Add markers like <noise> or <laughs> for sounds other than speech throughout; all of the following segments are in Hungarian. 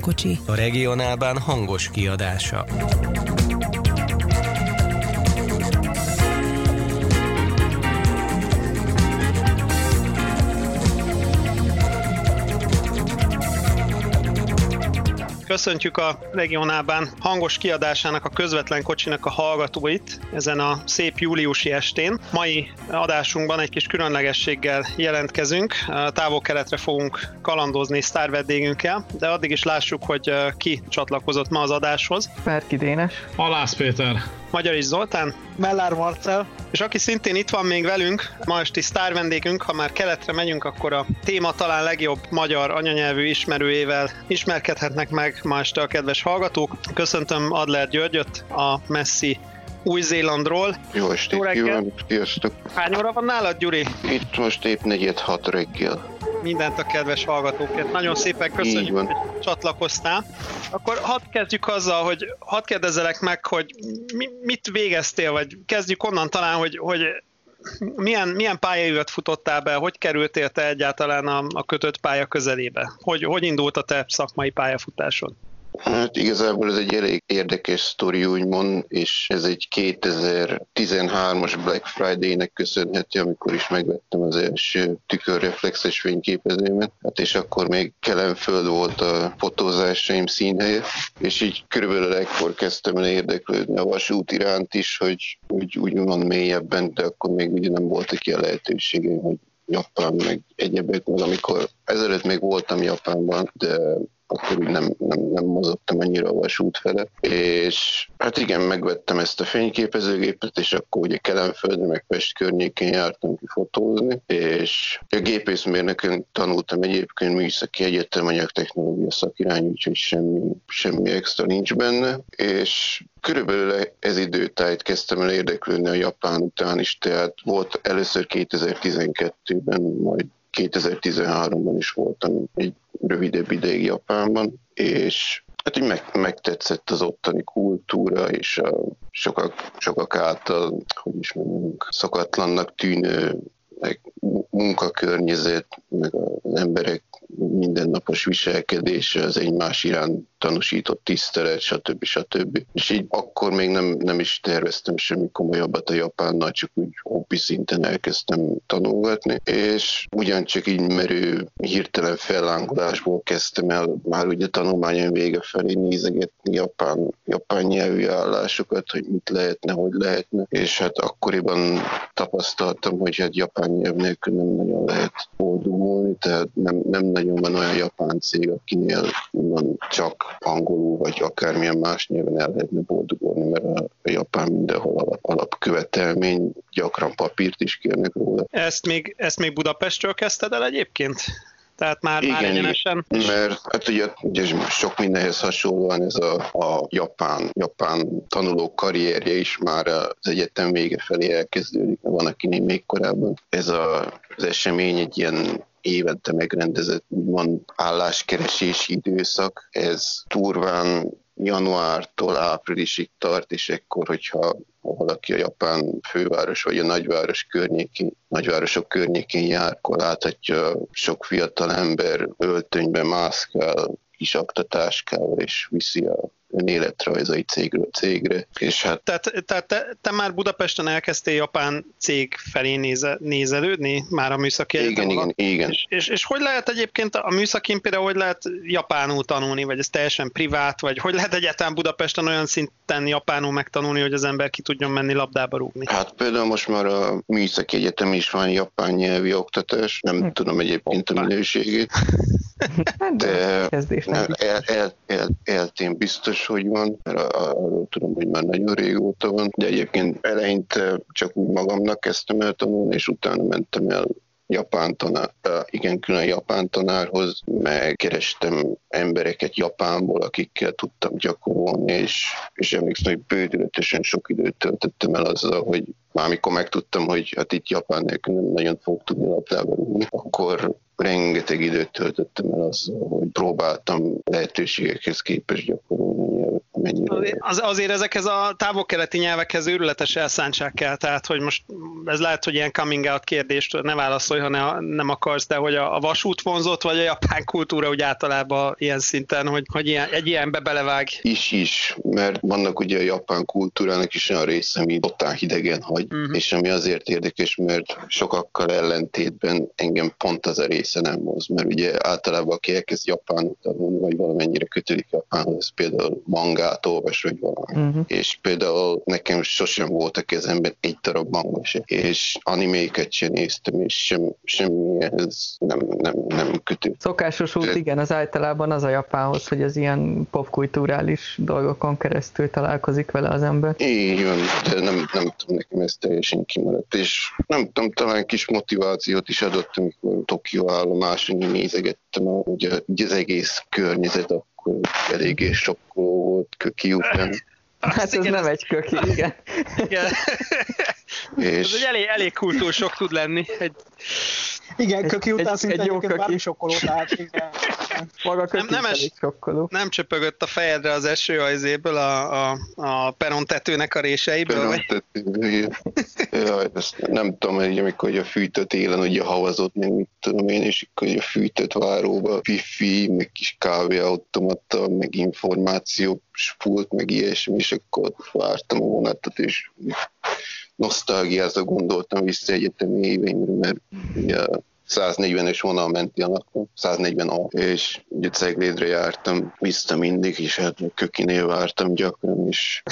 közvetlen kocsi. A regionálban hangos kiadása. Köszöntjük a regionálban hangos kiadásának a közvetlen kocsinak a hallgatóit ezen a szép júliusi estén. Mai adásunkban egy kis különlegességgel jelentkezünk. Távol-keletre fogunk kalandozni sztárvedégünkkel, de addig is lássuk, hogy ki csatlakozott ma az adáshoz. Perki Dénes. Halász Péter. Magyar is Zoltán. Mellár Marcel. És aki szintén itt van még velünk, ma esti sztár vendégünk, ha már keletre megyünk, akkor a téma talán legjobb magyar anyanyelvű ismerőjével ismerkedhetnek meg ma este a kedves hallgatók. Köszöntöm Adler Györgyöt, a Messi új-Zélandról. Jó estét kívánok, sziasztok! Hány óra van nálad, Gyuri? Itt most épp negyed hat reggel. Mindent a kedves hallgatókért. Nagyon szépen köszönjük, hogy csatlakoztál. Akkor hadd kezdjük azzal, hogy hadd kérdezzelek meg, hogy mi, mit végeztél, vagy kezdjük onnan talán, hogy, hogy milyen, milyen pályaévet futottál be, hogy kerültél te egyáltalán a, a kötött pálya közelébe? Hogy, hogy indult a te szakmai pályafutásod? Hát igazából ez egy elég érdekes sztori, úgymond, és ez egy 2013-as Black Friday-nek köszönhető, amikor is megvettem az első tükörreflexes fényképezőmet, hát és akkor még Kelenföld volt a fotózásaim színhelye, és így körülbelül ekkor kezdtem el érdeklődni a vasút iránt is, hogy úgy, úgymond mélyebben, de akkor még ugye nem voltak ilyen lehetőségeim, hogy Japán, meg egyebek, meg amikor ezelőtt még voltam Japánban, de akkor úgy nem, nem, nem mozogtam annyira a vasút fele. És hát igen, megvettem ezt a fényképezőgépet, és akkor ugye Kelenföldön, meg Pest környékén jártam ki fotózni, és a gépészmérnökön tanultam egyébként műszaki egyetem anyagtechnológia szakirány, úgyhogy semmi, semmi extra nincs benne, és Körülbelül ez időtájt kezdtem el érdeklődni a japán után is, tehát volt először 2012-ben, majd 2013-ban is voltam egy rövidebb ideig Japánban, és hát így meg, megtetszett az ottani kultúra, és a sokak, sokak által, hogy is mondjuk, szokatlannak tűnő meg munkakörnyezet, meg az emberek mindennapos viselkedése, az egymás iránt tanúsított tisztelet, stb. stb. És így akkor még nem, nem is terveztem semmi komolyabbat a japánnal, csak úgy hobbi szinten elkezdtem tanulgatni, és ugyancsak így merő hirtelen fellángolásból kezdtem el már ugye tanulmányom vége felé nézegetni japán, japán nyelvű állásokat, hogy mit lehetne, hogy lehetne, és hát akkoriban tapasztaltam, hogy hát japán nyelv nélkül nem nagyon lehet boldogulni, tehát nem, nem nagyon van olyan japán cég, akinél csak angolul, vagy akármilyen más nyelven el lehetne boldogulni, mert a, japán mindenhol alap, alapkövetelmény, gyakran papírt is kérnek róla. Ezt még, ezt még Budapestről kezdted el egyébként? Tehát már, igen, már egyenesen? Mert hát ugye, ugye sok mindenhez hasonlóan ez a, a japán, japán tanuló karrierje is már az egyetem vége felé elkezdődik, van akinél még korábban. Ez a, az esemény egy ilyen évente megrendezett úgymond álláskeresési időszak. Ez turván januártól áprilisig tart, és ekkor, hogyha valaki a japán főváros vagy a nagyváros környékén, nagyvárosok környékén jár, akkor láthatja sok fiatal ember öltönybe mászkál, kis aktatáskával, és viszi a önéletrajzai cégről cégre. És hát... Tehát, tehát te, te, már Budapesten elkezdtél japán cég felé néze, nézelődni, már a műszaki Igen, igen, igen. És, és, és, hogy lehet egyébként a műszaki például, hogy lehet japánul tanulni, vagy ez teljesen privát, vagy hogy lehet egyáltalán Budapesten olyan szinten japánul megtanulni, hogy az ember ki tudjon menni labdába rúgni? Hát például most már a műszaki egyetem is van japán nyelvi oktatás, nem hm. tudom egyébként a minőségét. <laughs> de el, el, el, eltén biztos is, hogy van, mert tudom, hogy már nagyon régóta van, de egyébként eleinte csak úgy magamnak kezdtem el tanulni, és utána mentem el japán tanár, igen, külön japán tanárhoz, meg kerestem embereket Japánból, akikkel tudtam gyakorolni, és, és emlékszem, hogy bődületesen sok időt töltöttem el azzal, hogy már amikor megtudtam, hogy hát itt Japán nélkül nem nagyon fog tudni labdába rúgni, akkor rengeteg időt töltöttem el azzal, hogy próbáltam lehetőségekhez képes gyakorolni mennyire... Az, azért ezekhez a távol-keleti nyelvekhez őrületes elszántság kell, tehát hogy most ez lehet, hogy ilyen coming out kérdést ne válaszolj, ha ne, nem akarsz, de hogy a, a vasút vonzott, vagy a japán kultúra úgy általában ilyen szinten, hogy, hogy ilyen, egy ilyenbe belevág. Is is, mert vannak ugye a japán kultúrának is olyan része, ami totál hidegen hagy, uh-huh. és ami azért érdekes, mert sokakkal ellentétben engem pont az a része nem hoz, mert ugye általában aki elkezd japánot tanulni, vagy valamennyire kötődik japánhoz, például mangát olvas, vagy valami. Uh-huh. És például nekem sosem volt a kezemben egy darab manga se, és animéket sem néztem, és sem, semmihez nem, nem, nem kötő. Szokásos út, igen, az általában az a japánhoz, hogy az ilyen popkulturális dolgokon keresztül találkozik vele az ember. Így van, de nem, nem tudom, nekem ez teljesen kimaradt, és nem tudom, talán kis motivációt is adott, amikor Tokió állomáson nézegettem, ugye, az egész környezet akkor eléggé sokkoló volt köki után. Hát ez igen, nem egy köki, igen. igen. És... Ez egy elég, elég kultúr sok tud lenni. Egy... Igen, köki után egy, szinte egy jó köki. sokkoló, igen. <laughs> Maga köki nem, nem, es, sokkoló. nem csöpögött a fejedre az eső ajzéből a, a, a peron tetőnek a réseiből? Peron tető, Jaj, ezt nem tudom, hogy amikor a fűtött élen ugye havazott, még mit tudom én, és akkor a fűtött váróba wifi, meg kis kávéautomata, meg információ pult, meg ilyesmi, és akkor vártam a vonatot, és nosztalgiázva gondoltam vissza egyetemi éveimre, mert ugye 140-es vonal menti a napon, 140 a, és ugye Ceglédre jártam vissza mindig, és hát kökinél vártam gyakran, és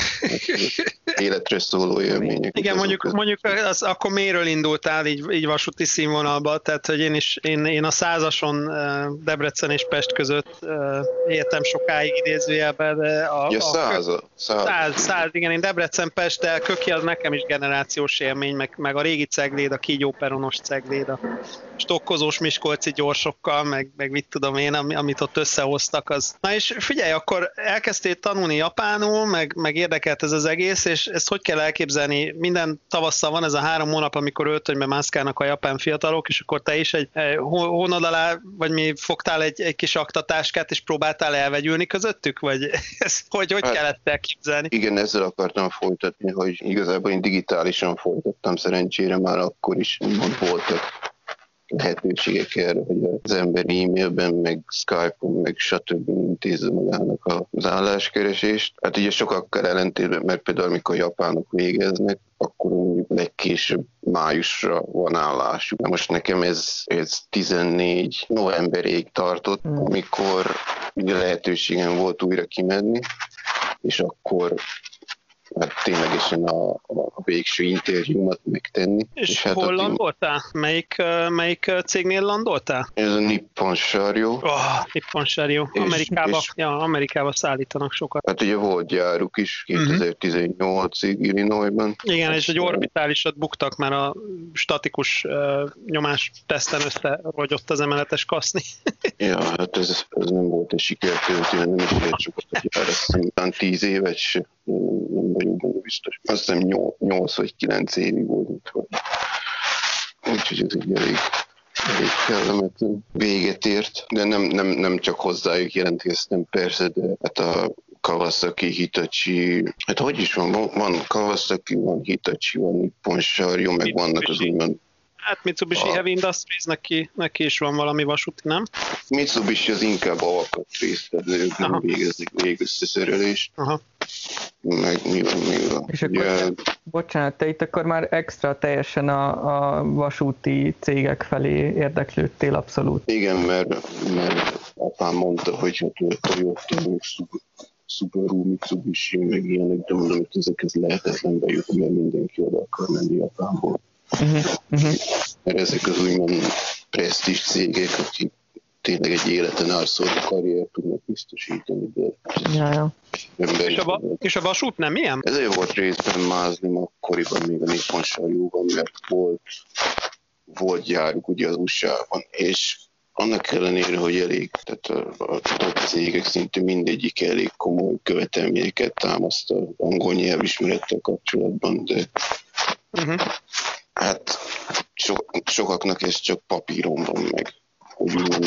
<laughs> életre szóló élmények. Igen, mondjuk, az. mondjuk az, akkor méről indultál így, így vasúti színvonalba, tehát hogy én is, én, én a százason Debrecen és Pest között éltem sokáig idézőjelben, de a, ja, a száz, kök, száz, száz, igen, én Debrecen, Pest, de köki az nekem is generációs élmény, meg, meg a régi Cegléd, a kígyó peronos Cegléd, a stokkozós miskolci gyorsokkal, meg, meg mit tudom én, amit ott összehoztak. Az. Na és figyelj, akkor elkezdtél tanulni japánul, meg, meg érdekelt ez az egész, és ezt hogy kell elképzelni? Minden tavasszal van ez a három hónap, amikor öltönybe mászkálnak a japán fiatalok, és akkor te is egy hónad alá, vagy mi fogtál egy, egy kis aktatáskát, és próbáltál elvegyülni közöttük? Vagy <laughs> ez hogy, hogy hát, kellett elképzelni? Igen, ezzel akartam folytatni, hogy igazából én digitálisan folytattam, szerencsére már akkor is voltak lehetőségek erre, hogy az ember e-mailben, meg Skype-on, meg stb. intézze magának az álláskeresést. Hát ugye sokakkal ellentétben, mert például amikor japánok végeznek, akkor mondjuk legkésőbb májusra van állásuk. Na most nekem ez, ez 14 novemberig tartott, hmm. amikor ugye lehetőségem volt újra kimenni, és akkor hát ténylegesen a, a végső interjúmat megtenni. És, és hát hol landoltál? Melyik, melyik cégnél landoltál? Ez a Nippon Sarjo. Oh, Nippon Sarjo. Amerikába, és, ja, Amerikába szállítanak sokat. Hát ugye volt gyáruk is 2018-ig uh-huh. Illinoisban. Igen, és egy orbitálisat buktak, mert a statikus uh, nyomás teszten összerogyott az emeletes kaszni. <laughs> ja, hát ez, ez nem volt egy sikertörténet, nem is ért sokat, hogy erre 10 évet se nem vagyok benne biztos. Azt hiszem 8 vagy 9 évig volt Úgyhogy ez egy elég, elég kellemetlen véget ért, de nem, nem, nem csak hozzájuk jelentkeztem persze, de hát a Kawasaki, Hitachi, hát hogy is van, van Kawasaki, van Hitachi, van Nippon Sarjo, meg vannak az úgymond Hát Mitsubishi a... Heavy Industries, neki, neki is van valami vasúti, nem? Mitsubishi az inkább alkatrészt, tehát ők Aha. nem végezik végösszeszerelést. Aha. Meg mi van még van? És akkor, ja. bocsánat, te itt akkor már extra teljesen a, a vasúti cégek felé érdeklődtél abszolút. Igen, mert, mert apám mondta, hogy hát Toyota, Subaru, Mitsubishi, meg ilyenek, de mondom, hogy ezekhez lehetetlen bejutni, mert mindenki oda akar menni Japánból. Uh-huh, uh-huh. Mert ezek az úgymond presztis cégek, akik tényleg egy életen átszóló karriert tudnak biztosítani. De ja, ja. És, a va- és a vasút nem ilyen? Ezért volt részben mázlim akkoriban még a Nippon Sarjóban, mert volt, volt gyáruk ugye az USA-ban, és annak ellenére, hogy elég, tehát a, a top cégek szinte mindegyik elég komoly követelményeket támaszt a angol nyelvismerettel kapcsolatban, de uh-huh. Hát so, sokaknak ez csak papíron van meg.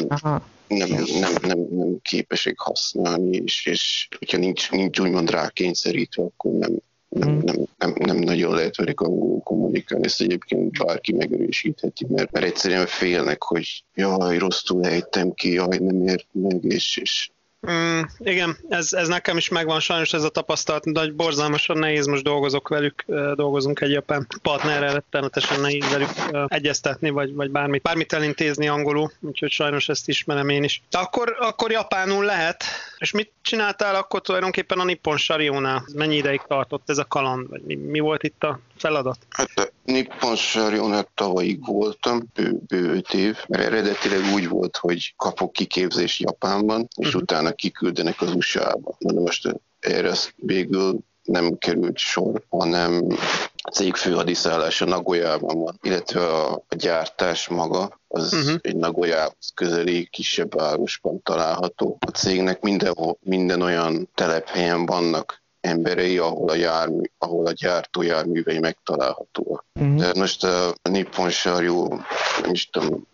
Aha. nem, nem, nem, nem képesek használni, és, és hogyha nincs, nincs úgymond rákényszerítve, akkor nem, nem, hmm. nem, nem, nem nagyon lehet velük angolul kommunikálni, ezt egyébként bárki megerősítheti, mert, mert egyszerűen félnek, hogy jaj, rosszul ejtem ki, jaj, nem ért meg, és, és Mm, igen, ez, ez nekem is megvan sajnos ez a tapasztalat, de hogy borzalmasan nehéz most dolgozok velük, dolgozunk egy japán partnerrel, rettenetesen nehéz velük egyeztetni, vagy, vagy bármit, bármit elintézni angolul, úgyhogy sajnos ezt ismerem én is. De akkor, akkor japánul lehet, és mit csináltál akkor tulajdonképpen a Nippon Sariónál? Mennyi ideig tartott ez a kaland, vagy mi, mi volt itt a feladat? Hát a Nippon Sariónál tavalyig voltam, bő, bő öt év, mert eredetileg úgy volt, hogy kapok kiképzést Japánban, és uh-huh. utána kiküldenek az USA-ba. Na most erre végül nem került sor, hanem a cég főhadiszállása Nagoyában van, illetve a, a gyártás maga az uh-huh. egy Nagoyához közeli kisebb városban található. A cégnek minden, minden olyan telephelyen vannak emberei, ahol a, jármű, ahol a gyártó járművei megtalálhatóak. Tehát most a Nippon Sarjú, nem is tudom,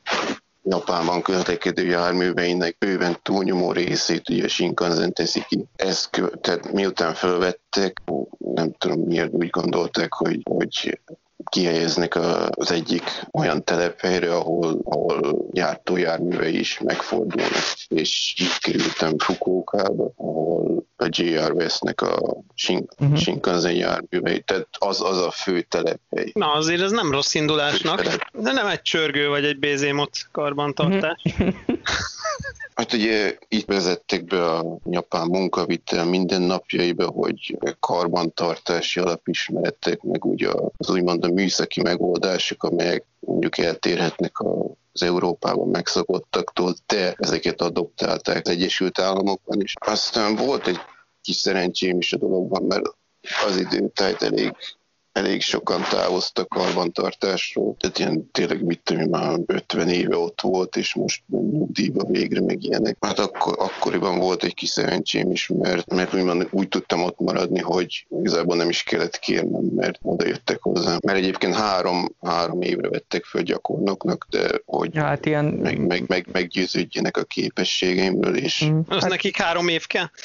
Japánban közlekedő járműveinek bőven túlnyomó részét ugye Shinkansen teszi ki. Ezt, tehát miután felvettek, nem tudom miért úgy gondolták, hogy, hogy kihelyeznek az egyik olyan telephelyre, ahol, ahol jártójárművei is megfordulnak, és így kerültem Fukuokába, ahol a JR vesznek a Shin, uh-huh. Shinkansen járművei, tehát az, az a fő telephely. Na azért ez nem rossz indulásnak, de nem egy csörgő vagy egy bézémot karbantartás. Uh-huh. Hát ugye itt vezettek be a nyapán munkavitel mindennapjaiba, hogy karbantartási alapismeretek, meg ugye az úgymond a műszaki megoldások, amelyek mondjuk eltérhetnek az Európában megszokottaktól, de ezeket adoptálták az Egyesült Államokban is. Aztán volt egy kis szerencsém is a dologban, mert az idő tájt elég elég sokan távoztak karbantartásról, tehát ilyen tényleg mit tudom, már 50 éve ott volt, és most nyugdíjba végre meg ilyenek. Hát akkor, akkoriban volt egy kis szerencsém is, mert, mert úgymond úgy tudtam ott maradni, hogy igazából nem is kellett kérnem, mert oda jöttek hozzám. Mert egyébként három, három évre vettek föl gyakornoknak, de hogy ja, hát ilyen... meg, meg, meg, meggyőződjenek a képességeimről, és... Mm. Az hát... nekik három év kell? <laughs>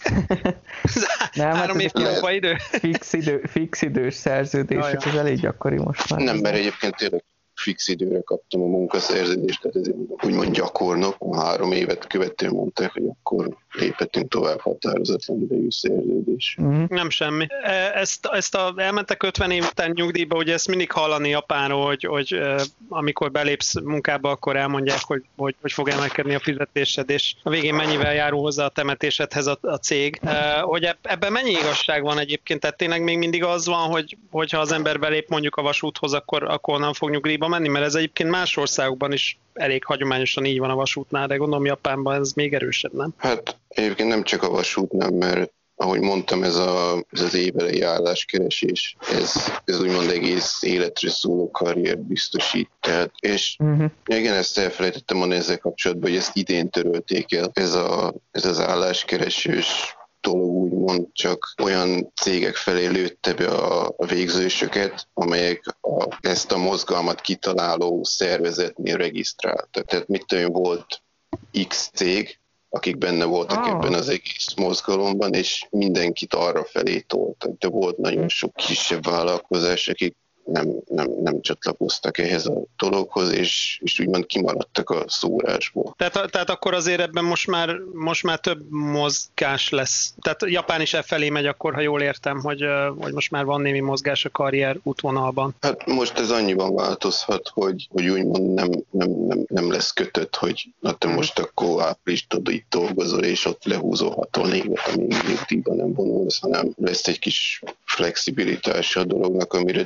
<laughs> nem, három hát év idő? Fix idő, fix idő idős szerződések, ez elég gyakori most már. Nem, mert egyébként tényleg fix időre kaptam a munkaszerződést, tehát ez úgymond gyakornok. Három évet követően mondták, hogy akkor léphetünk tovább határozatlan idejű szerződés. Mm. Nem semmi. E, ezt, ezt a, elmentek 50 év után nyugdíjba, ugye ezt mindig hallani Japánról, hogy, hogy e, amikor belépsz munkába, akkor elmondják, hogy hogy, hogy fog emelkedni a fizetésed, és a végén mennyivel járul hozzá a temetésedhez a, a cég. E, hogy ebben mennyi igazság van egyébként? Tehát tényleg még mindig az van, hogy hogyha az ember belép mondjuk a vasúthoz, akkor, akkor nem fog nyugdíjba menni, mert ez egyébként más országokban is elég hagyományosan így van a vasútnál, de gondolom Japánban ez még erősebb, nem? Hát egyébként nem csak a vasútnál, mert ahogy mondtam, ez, a, ez az évelei álláskeresés, ez, ez úgymond egész életre szóló karrier biztosít. Tehát, és uh-huh. igen, ezt elfelejtettem mondani ezzel kapcsolatban, hogy ezt idén törölték el. Ez, a, ez az álláskeresős dolog úgymond csak olyan cégek felé lőtte be a, a végzősöket, amelyek a, ezt a mozgalmat kitaláló szervezetnél regisztráltak. Tehát mit tudom, volt X cég, akik benne voltak oh. ebben az egész mozgalomban, és mindenkit arra felé toltak. De volt nagyon sok kisebb vállalkozás, akik nem, nem, nem csatlakoztak ehhez a dologhoz, és, és úgymond kimaradtak a szórásból. Tehát, tehát akkor azért ebben most már, most már több mozgás lesz. Tehát Japán is e felé megy akkor, ha jól értem, hogy, hogy most már van némi mozgás a karrier útvonalban. Hát most ez annyiban változhat, hogy, hogy úgymond nem, nem, nem, nem lesz kötött, hogy na te hmm. most akkor április tudod, itt dolgozol, és ott lehúzol hatol évet, amíg nyugdíjban nem vonulsz, hanem lesz egy kis flexibilitás a dolognak, amire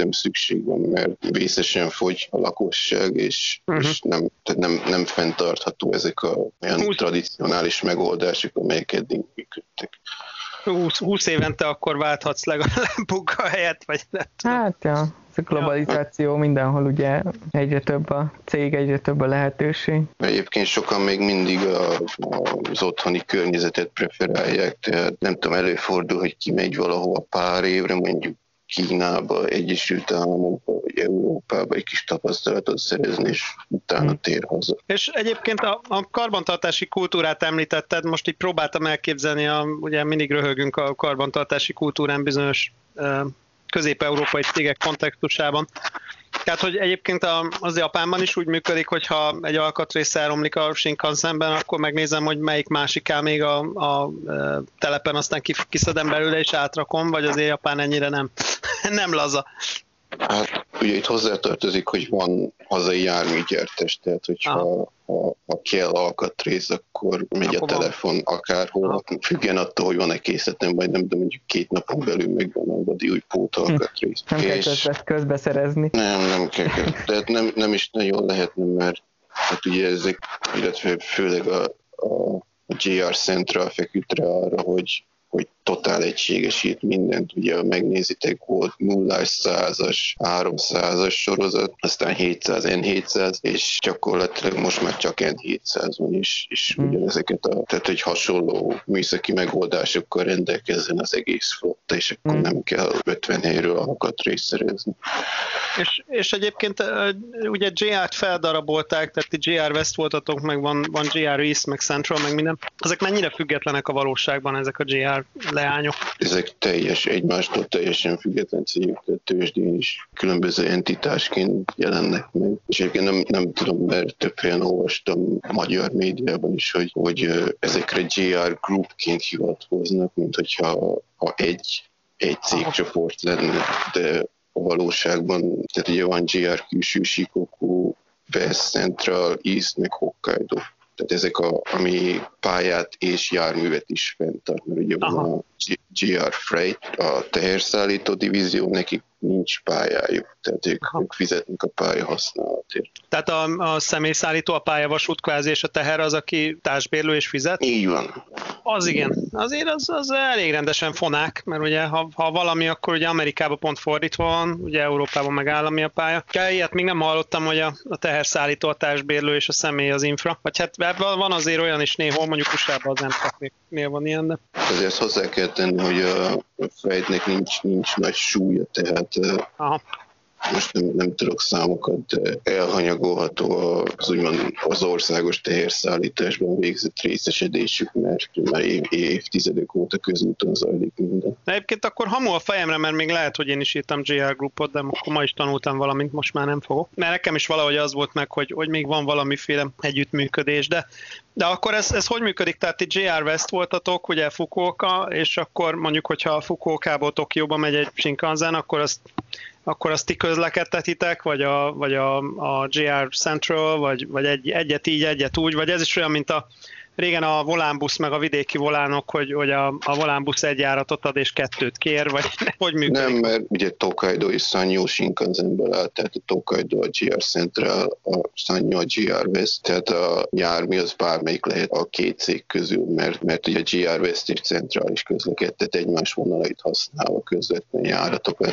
szerintem szükség van, mert vészesen fogy a lakosság, és, uh-huh. és nem, tehát nem, nem fenntartható ezek a olyan Úgy. tradicionális megoldások, amelyek eddig működtek. 20, 20 évente akkor válthatsz legalább helyet, vagy nem tudom. Hát ja, ez a globalizáció ja. mindenhol ugye egyre több a cég, egyre több a lehetőség. Egyébként sokan még mindig a, az otthoni környezetet preferálják, tehát nem tudom, előfordul, hogy kimegy valahova pár évre, mondjuk Kínába, Egyesült Államokba, vagy Európába egy kis tapasztalatot szerezni, és utána hmm. tér haza. És egyébként a, a karbantartási kultúrát említetted, most így próbáltam elképzelni, a, ugye mindig röhögünk a karbantartási kultúrán bizonyos közép-európai cégek kontextusában. Tehát, hogy egyébként az Japánban is úgy működik, hogyha egy alkatrész elromlik a Shinkansenben, akkor megnézem, hogy melyik másik áll még a, a, telepen, aztán kiszedem belőle és átrakom, vagy azért Japán ennyire nem, <laughs> nem laza. Hát ugye itt hozzátartozik, hogy van hazai járműgyártás, tehát hogyha ha, ha kell alkatrész, akkor megy akkor a telefon van. akárhol, Aha. függen attól, hogy van-e készletem, vagy nem, de mondjuk két napon belül megvan a vadi új pótalkatrész. Nem és... kell közbe szerezni. Nem, nem kell, <laughs> tehát nem, nem is nagyon lehetne, mert hát ugye ezek, illetve főleg a, a GR Central feküdt rá arra, hogy hogy totál egységesít mindent, ugye megnézitek, volt 0 100-as, 300-as sorozat, aztán 700, N700, és gyakorlatilag most már csak N700 van is, és hmm. ugyanezeket a, tehát egy hasonló műszaki megoldásokkal rendelkezzen az egész flotta, és akkor hmm. nem kell 50 helyről alakat részszerezni. És, és egyébként ugye GR-t feldarabolták, tehát ti GR West voltatok, meg van, van GR East, meg Central, meg minden. Ezek mennyire függetlenek a valóságban, ezek a GR leányok? Ezek teljes, egymástól teljesen független cégek, tehát tőzsdén is különböző entitásként jelennek meg. És egyébként nem, nem tudom, mert több helyen olvastam magyar médiában is, hogy, hogy ezekre GR Groupként hivatkoznak, mint hogyha ha egy, egy cégcsoport lenne, de a valóságban, tehát ugye van GR külső Shikoku, West Central, East, meg Hokkaido. Tehát ezek a, ami pályát és járművet is fenntart, mert ugye Aha. van a GR Freight, a teherszállító divízió, nekik nincs pályájuk, tehát ők, ők fizetnek a pálya használatért. Tehát a, a személyszállító, a pályavasút kvázi és a teher az, aki társbérlő és fizet? Így van. Az igen. Azért az, az elég rendesen fonák, mert ugye ha, ha valami, akkor ugye Amerikában pont fordítva van, ugye Európában meg állami a pálya. Ilyet még nem hallottam, hogy a, a teherszállító, a társbérlő és a személy az infra. Vagy hát van azért olyan is néhol, mondjuk usa az nem miért van ilyen, de... Azért hozzá kell tenni, hogy a fejtnek nincs, nincs nagy súlya, tehát Aha most nem, nem tudok számokat, elhanyagolható az úgymond az országos teherszállításban végzett részesedésük, mert már év, évtizedek óta közúton zajlik minden. De egyébként akkor hamu a fejemre, mert még lehet, hogy én is írtam GR Groupot, de akkor ma is tanultam valamit, most már nem fogok. Mert nekem is valahogy az volt meg, hogy, hogy még van valamiféle együttműködés, de de akkor ez, ez hogy működik? Tehát ti JR West voltatok, ugye Fukuoka, és akkor mondjuk, hogyha Fukuokából Tokióba megy egy Shinkansen, akkor azt akkor azt ti közlekedtetitek, vagy a, vagy a, a GR Central, vagy, vagy egy, egyet így, egyet úgy, vagy ez is olyan, mint a, régen a volánbusz meg a vidéki volánok, hogy, hogy a, a volánbusz egy járatot ad és kettőt kér, vagy <laughs> hogy működik? Nem, mert ugye Tokaido és Sanyo Shinkansenből áll, tehát a Tokaido a GR Central, a Sanyo a GR West, tehát a jármű az bármelyik lehet a két cég közül, mert, mert ugye a GR West és Central is közlekedtet egymás vonalait használva közvetlen járatokat.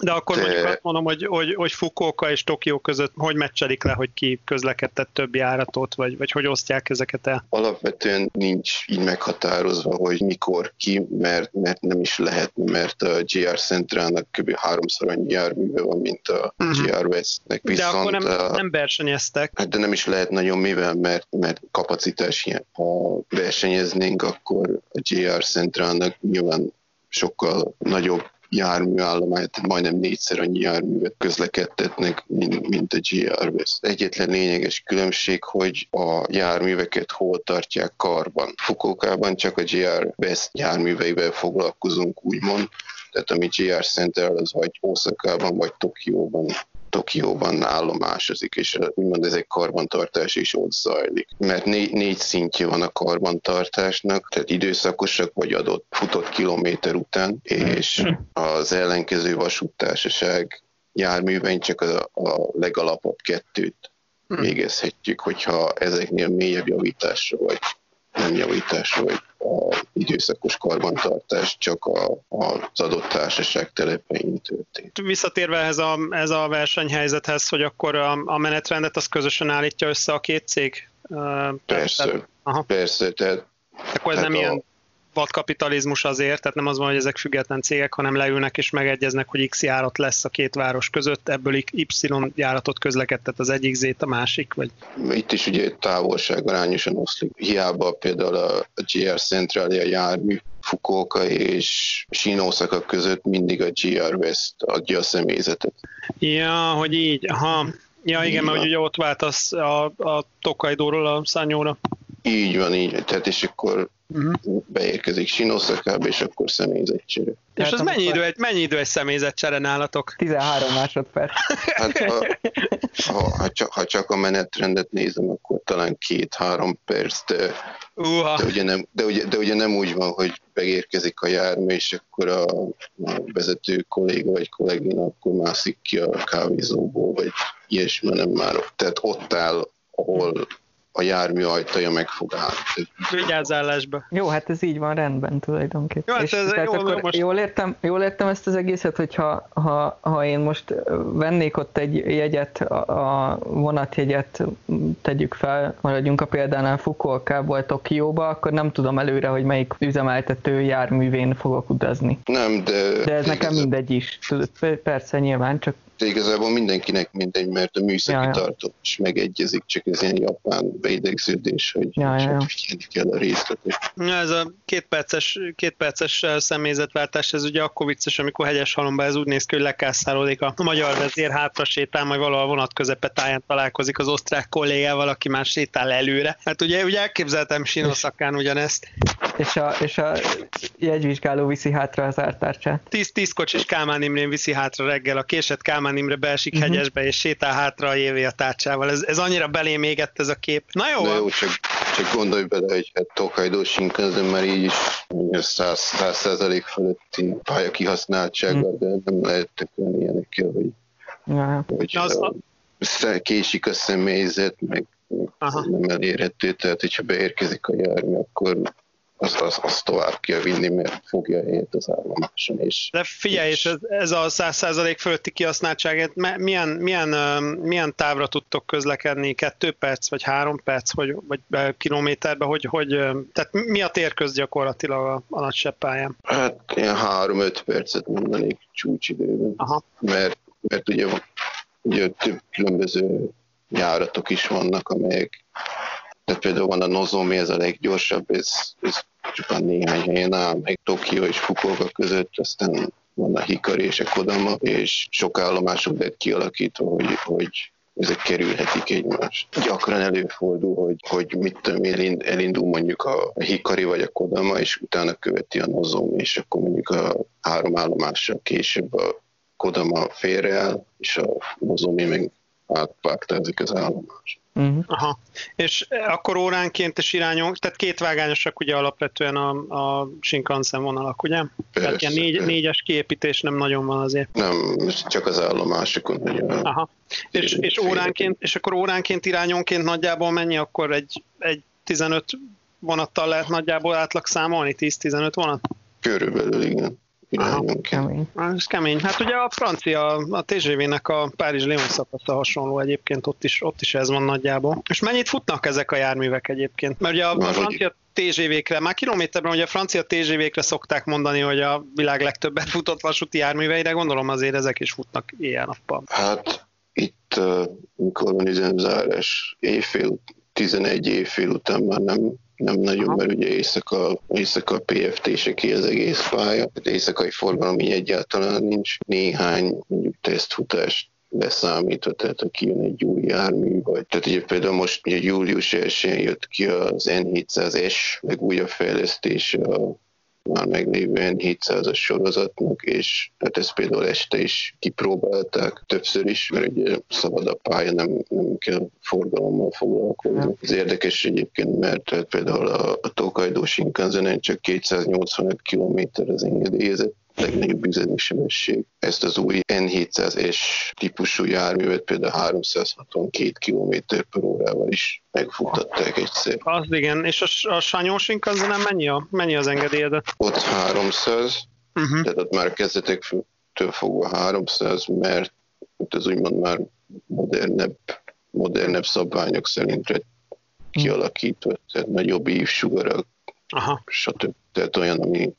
De akkor De... mondjuk azt mondom, hogy, hogy, hogy Fukuoka és Tokió között hogy meccselik le, hogy ki közlekedtet több járatot, vagy, vagy hogy osztják ezeket el? Alap alapvetően nincs így meghatározva, hogy mikor ki, mert, mert nem is lehetne, mert a GR Centralnak kb. háromszor annyi járműve van, mint a uh-huh. Mhm. GR Westnek. Viszont, de akkor nem, nem versenyeztek. Hát de nem is lehet nagyon mivel, mert, mert kapacitás ilyen. Ha versenyeznénk, akkor a GR Centralnak nyilván sokkal nagyobb járműállományt, majdnem négyszer annyi járművet közlekedtetnek, mint, mint a GR West. Egyetlen lényeges különbség, hogy a járműveket hol tartják karban. Fukókában csak a GR West járműveivel foglalkozunk, úgymond, tehát ami GR Center az vagy Osaka-ban, vagy Tokióban Tokióban állomásozik, és úgymond ez egy karbantartás is ott zajlik. Mert négy, négy szintje van a karbantartásnak, tehát időszakosak vagy adott futott kilométer után, és az ellenkező vasúttársaság járművein csak a, a legalapabb kettőt végezhetjük, hogyha ezeknél mélyebb javításra vagy nem javításra vagy a időszakos karbantartás csak a, az adott társaság telepein történt. Visszatérve ez a, ez a versenyhelyzethez, hogy akkor a, a menetrendet az közösen állítja össze a két cég? Persze, tehát, aha. persze. Tehát, akkor ez tehát nem a, ilyen vadkapitalizmus azért, tehát nem az van, hogy ezek független cégek, hanem leülnek és megegyeznek, hogy X járat lesz a két város között, ebből Y járatot közlekedtet az egyik Z a másik, vagy? Itt is ugye távolság arányosan oszlik. Hiába például a GR Centralia jármű Fukuoka és Sinosaka között mindig a GR West adja a személyzetet. Ja, hogy így, aha. Ja, igen, mert ugye ott váltasz a, a Tokaido-ról a Szányóra. Így van, így. Tehát és akkor uh-huh. beérkezik Sinoszakába, és akkor személyzetcsere. És az mennyi idő, egy, mennyi idő egy személyzetcsere nálatok? 13 másodperc. Hát ha, ha, ha, csak, ha csak a menetrendet nézem, akkor talán két-három perc, de, uh-ha. de, ugye nem, de, ugye, de ugye nem úgy van, hogy megérkezik a jármű, és akkor a, a vezető kolléga vagy kollégina akkor mászik ki a kávézóból, vagy ilyesmi, nem már. Tehát ott áll, ahol a jármű ajtaja meg fog állni. Vigyázzálásba. Jó, hát ez így van rendben tulajdonképpen. Jó, hát ez és, jó, akkor most... jól, értem, jól értem ezt az egészet, hogyha ha, ha én most vennék ott egy jegyet, a vonatjegyet tegyük fel, maradjunk a példánál Fukuokából Tokióba, akkor nem tudom előre, hogy melyik üzemeltető járművén fogok utazni. Nem, de... De ez nekem mindegy is. Persze, nyilván, csak de igazából mindenkinek mindegy, mert a műszaki ja, tartós megegyezik, csak ez ilyen japán beidegződés, hogy ja, ja, figyelni kell a részletet. Ja, ez a két perces, két perces személyzetváltás, ez ugye akkor vicces, amikor hegyes halomba ez úgy néz ki, hogy lekászálódik a magyar vezér, hátra sétál, majd valahol vonat táján találkozik az osztrák kollégával, aki már sétál előre. Hát ugye, ugye elképzeltem Sinoszakán ugyanezt. És a, és a jegyvizsgáló viszi hátra az ártárcsát. Tíz, tíz kocsis Kálmán Imrén viszi hátra reggel, a késett Kálmán Imre beesik uh-huh. hegyesbe, és sétál hátra a jévé a tárcsával. Ez, ez annyira belém égett ez a kép. Na jó. Na jó, csak, csak gondolj bele, hogy hát Tokaido Shinkansen már így is 100% fölötti pálya kihasználtsággal, uh-huh. de nem lehet tökölni ilyenekkel, hogy, uh-huh. hogy Na, az a... késik a személyzet, meg Aha. nem elérhető, tehát hogyha beérkezik a jármű, akkor azt, azt, azt tovább kell vinni, mert fogja helyet az állomáson. És, De figyelj, és ez, ez a 100% fölötti kihasználtság, milyen, milyen, milyen távra tudtok közlekedni? Kettő perc, vagy három perc, vagy, vagy kilométerbe? Hogy, hogy, tehát mi a térköz gyakorlatilag a, a nagy seppályán? Hát ilyen három-öt percet mondanék csúcsidőben. Aha. Mert, mert ugye, ugye több különböző járatok is vannak, amelyek tehát például van a Nozomi, ez a leggyorsabb, ez, ez csupán néhány helyen áll, meg Tokió és Fukuoka között, aztán van a Hikari és a Kodama, és sok állomások lett kialakítva, hogy, hogy ezek kerülhetik egymást. Gyakran előfordul, hogy, hogy mit tudom, elind, elindul mondjuk a Hikari vagy a Kodama, és utána követi a Nozomi, és akkor mondjuk a három állomással később a Kodama félreáll, és a Nozomi meg átvágtázik az állomást. Uh-huh. Aha. És akkor óránként és irányon, tehát két vágányosak ugye alapvetően a, a Shinkansen vonalak, ugye? Persze, tehát ilyen négy, négyes kiépítés nem nagyon van azért. Nem, csak az állomásokon. Aha. És, és, óránként, és akkor óránként irányonként nagyjából mennyi, akkor egy, egy 15 vonattal lehet nagyjából átlag számolni, 10-15 vonat? Körülbelül, igen. Aha, kemény. Ez kemény. Hát ugye a francia, a TGV-nek a Párizs-Lyon szakasza hasonló egyébként, ott is, ott is ez van nagyjából. És mennyit futnak ezek a járművek egyébként? Mert ugye a, a francia TGV-kre, már kilométerben ugye a francia TGV-kre szokták mondani, hogy a világ legtöbbet futott vasúti járműveire, gondolom azért ezek is futnak éjjel-nappal. Hát itt, mikor van üzemzárás, éjfél, 11 évfél után már nem nem nagyon, mert ugye éjszaka, éjszaka pft ki az egész pálya, éjszakai forgalom így egyáltalán nincs. Néhány mondjuk tesztfutást leszámítva, tehát ha kijön egy új jármű, vagy tehát ugye például most ugye július 1 jött ki az N700S, meg újabb fejlesztése a már meglévő N700-as sorozatnak, és hát ezt például este is kipróbálták többször is, mert ugye szabad a pálya, nem, nem kell forgalommal foglalkozni. Ez érdekes egyébként, mert hát például a, a Tokaido Shinkansen csak 285 km az engedélyezett legnagyobb üzemi sebesség. Ezt az új N700S típusú járművet például 362 km per órával is megfutatták egyszer. Az igen, és a, a Sanyó nem mennyi, a, mennyi az engedélyed? Ott 300, uh-huh. tehát ott már kezdetektől fogva 300, mert ott az úgymond már modernebb, modernebb szabványok szerint kialakítva, tehát nagyobb ívsugarak, Aha. stb. tehát olyan, ami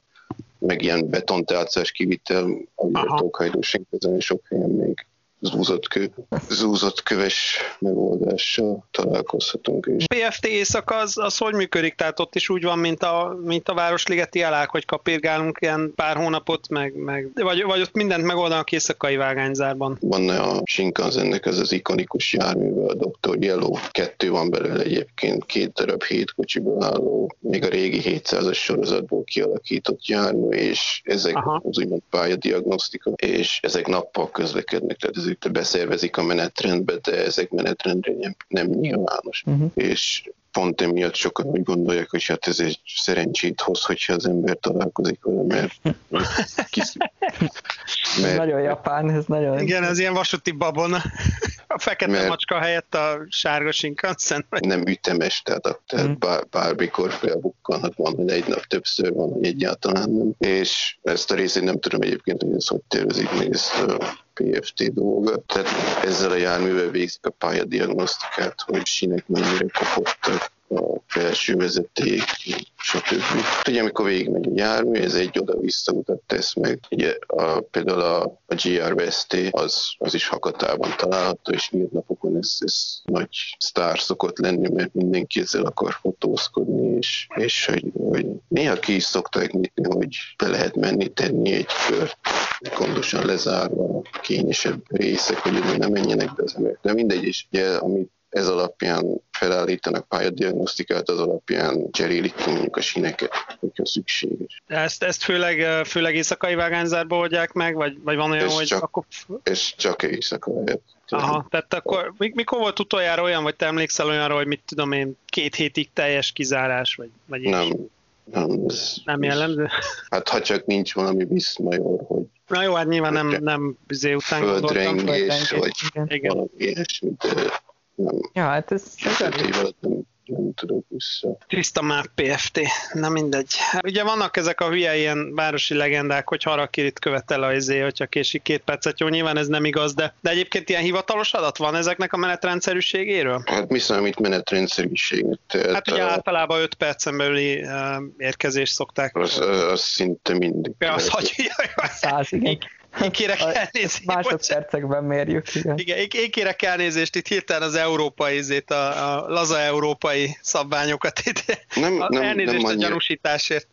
meg ilyen betontálcás kivitel, amivel Tokhajdó Sinkezen sok helyen még zúzott, kő, zúzott köves megoldással találkozhatunk is. PFT éjszaka az, az hogy működik? Tehát ott is úgy van, mint a, mint a Városligeti alák, hogy kapirgálunk ilyen pár hónapot, meg, meg vagy, vagy ott mindent megoldanak éjszakai vágányzárban? Van a Shinkansennek ez az ikonikus járműve, a Dr. Yellow, kettő van belőle egyébként, két darab hét kocsiból álló, még a régi 700-as sorozatból kialakított jármű, és ezek Aha. az úgymond pályadiagnosztika, és ezek nappal közlekednek, tehát ez ők beszervezik a menetrendbe, de ezek menetrendre nem, nem nyilvános. Uh-huh. És pont emiatt sokan úgy gondolják, hogy hát ez egy szerencsét hoz, hogyha az ember találkozik vele, mert, <laughs> mert... Nagyon japán, ez nagyon... Igen, ez ilyen vasúti babon. A fekete mert... macska helyett a sárga Shinkansen. Nem ütemes, tehát, a, tehát mm. bár, bármikor felbukkanhat, van, hogy egy nap többször van, hogy egyáltalán nem. És ezt a részét nem tudom egyébként, hogy ez hogy tervezik meg ezt a PFT dolga. Tehát ezzel a járművel végzik a pályadiagnosztikát, hogy sinek mennyire kopottak, a felső vezeték, stb. Ugye, amikor végigmegy a jármű, ez egy oda-vissza utat tesz meg. Ugye a, például a, a GRVST az, az is Hakatában található, és nyílt napokon ez, ez nagy sztár szokott lenni, mert mindenki ezzel akar fotózkodni, és, és hogy, hogy néha ki is szokták nyitni, hogy be lehet menni tenni egy kört, gondosan lezárva a kényesebb részek, hogy ne menjenek be az emberek. De mindegy, és ugye, amit ez alapján felállítanak pályadiagnosztikát, az alapján cserélik ki mondjuk a sineket, hogyha szükséges. Ezt, ezt főleg, főleg éjszakai vágányzárba oldják meg, vagy, vagy van olyan, ez hogy csak, akkor... Ez csak éjszaka lehet. Aha, tehát akkor mikor volt utoljára olyan, vagy te emlékszel olyanra, hogy mit tudom én, két hétig teljes kizárás, vagy, vagy Nem, nem, ez, nem jellemző? Hát ha csak nincs valami viszmajor, hogy Na jó, hát nyilván nem, nem bizé után Földrengés, vagy igen. valami ilyesmi, de nem. Ja, hát ez, ez elég. Nem, tudok vissza. Tiszta map PFT, na mindegy. Hát ugye vannak ezek a hülye ilyen városi legendák, hogy Harakirit követel a izé, hogyha késik két percet, jó, nyilván ez nem igaz, de, de egyébként ilyen hivatalos adat van ezeknek a menetrendszerűségéről? Hát mi számít menetrendszerűségnek? Tehát hát ugye a... általában 5 percen belüli uh, érkezést szokták. Az, az szinte mindig. Ja, az, hogy, <laughs> Száz, igen. Én <laughs> kérek elnézést. Másodpercekben mérjük. Igen, igen én, én kérek elnézést, itt hirtelen az európai, izét, a, a laza európai szabványokat itt. Nem, nem, elnézést nem annyira, a gyanúsításért.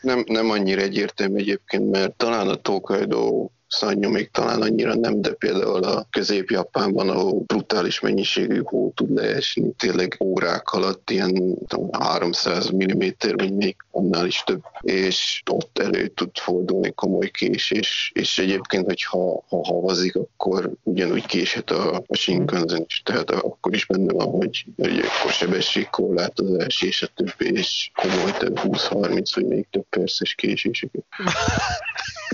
Nem, nem annyira egyértelmű egyébként, mert talán a Tokaido Szanyú még talán annyira nem, de például a közép-japánban, ahol brutális mennyiségű hó tud leesni, tényleg órák alatt ilyen 300 mm, vagy még annál is több, és ott elő tud fordulni komoly késés, és egyébként, hogyha ha havazik, akkor ugyanúgy késhet a, a Shinkansen is, tehát akkor is benne van, hogy, hogy akkor sebességkorlátozás és a többi, és komoly több 20-30 vagy még több perces késéseket. <laughs>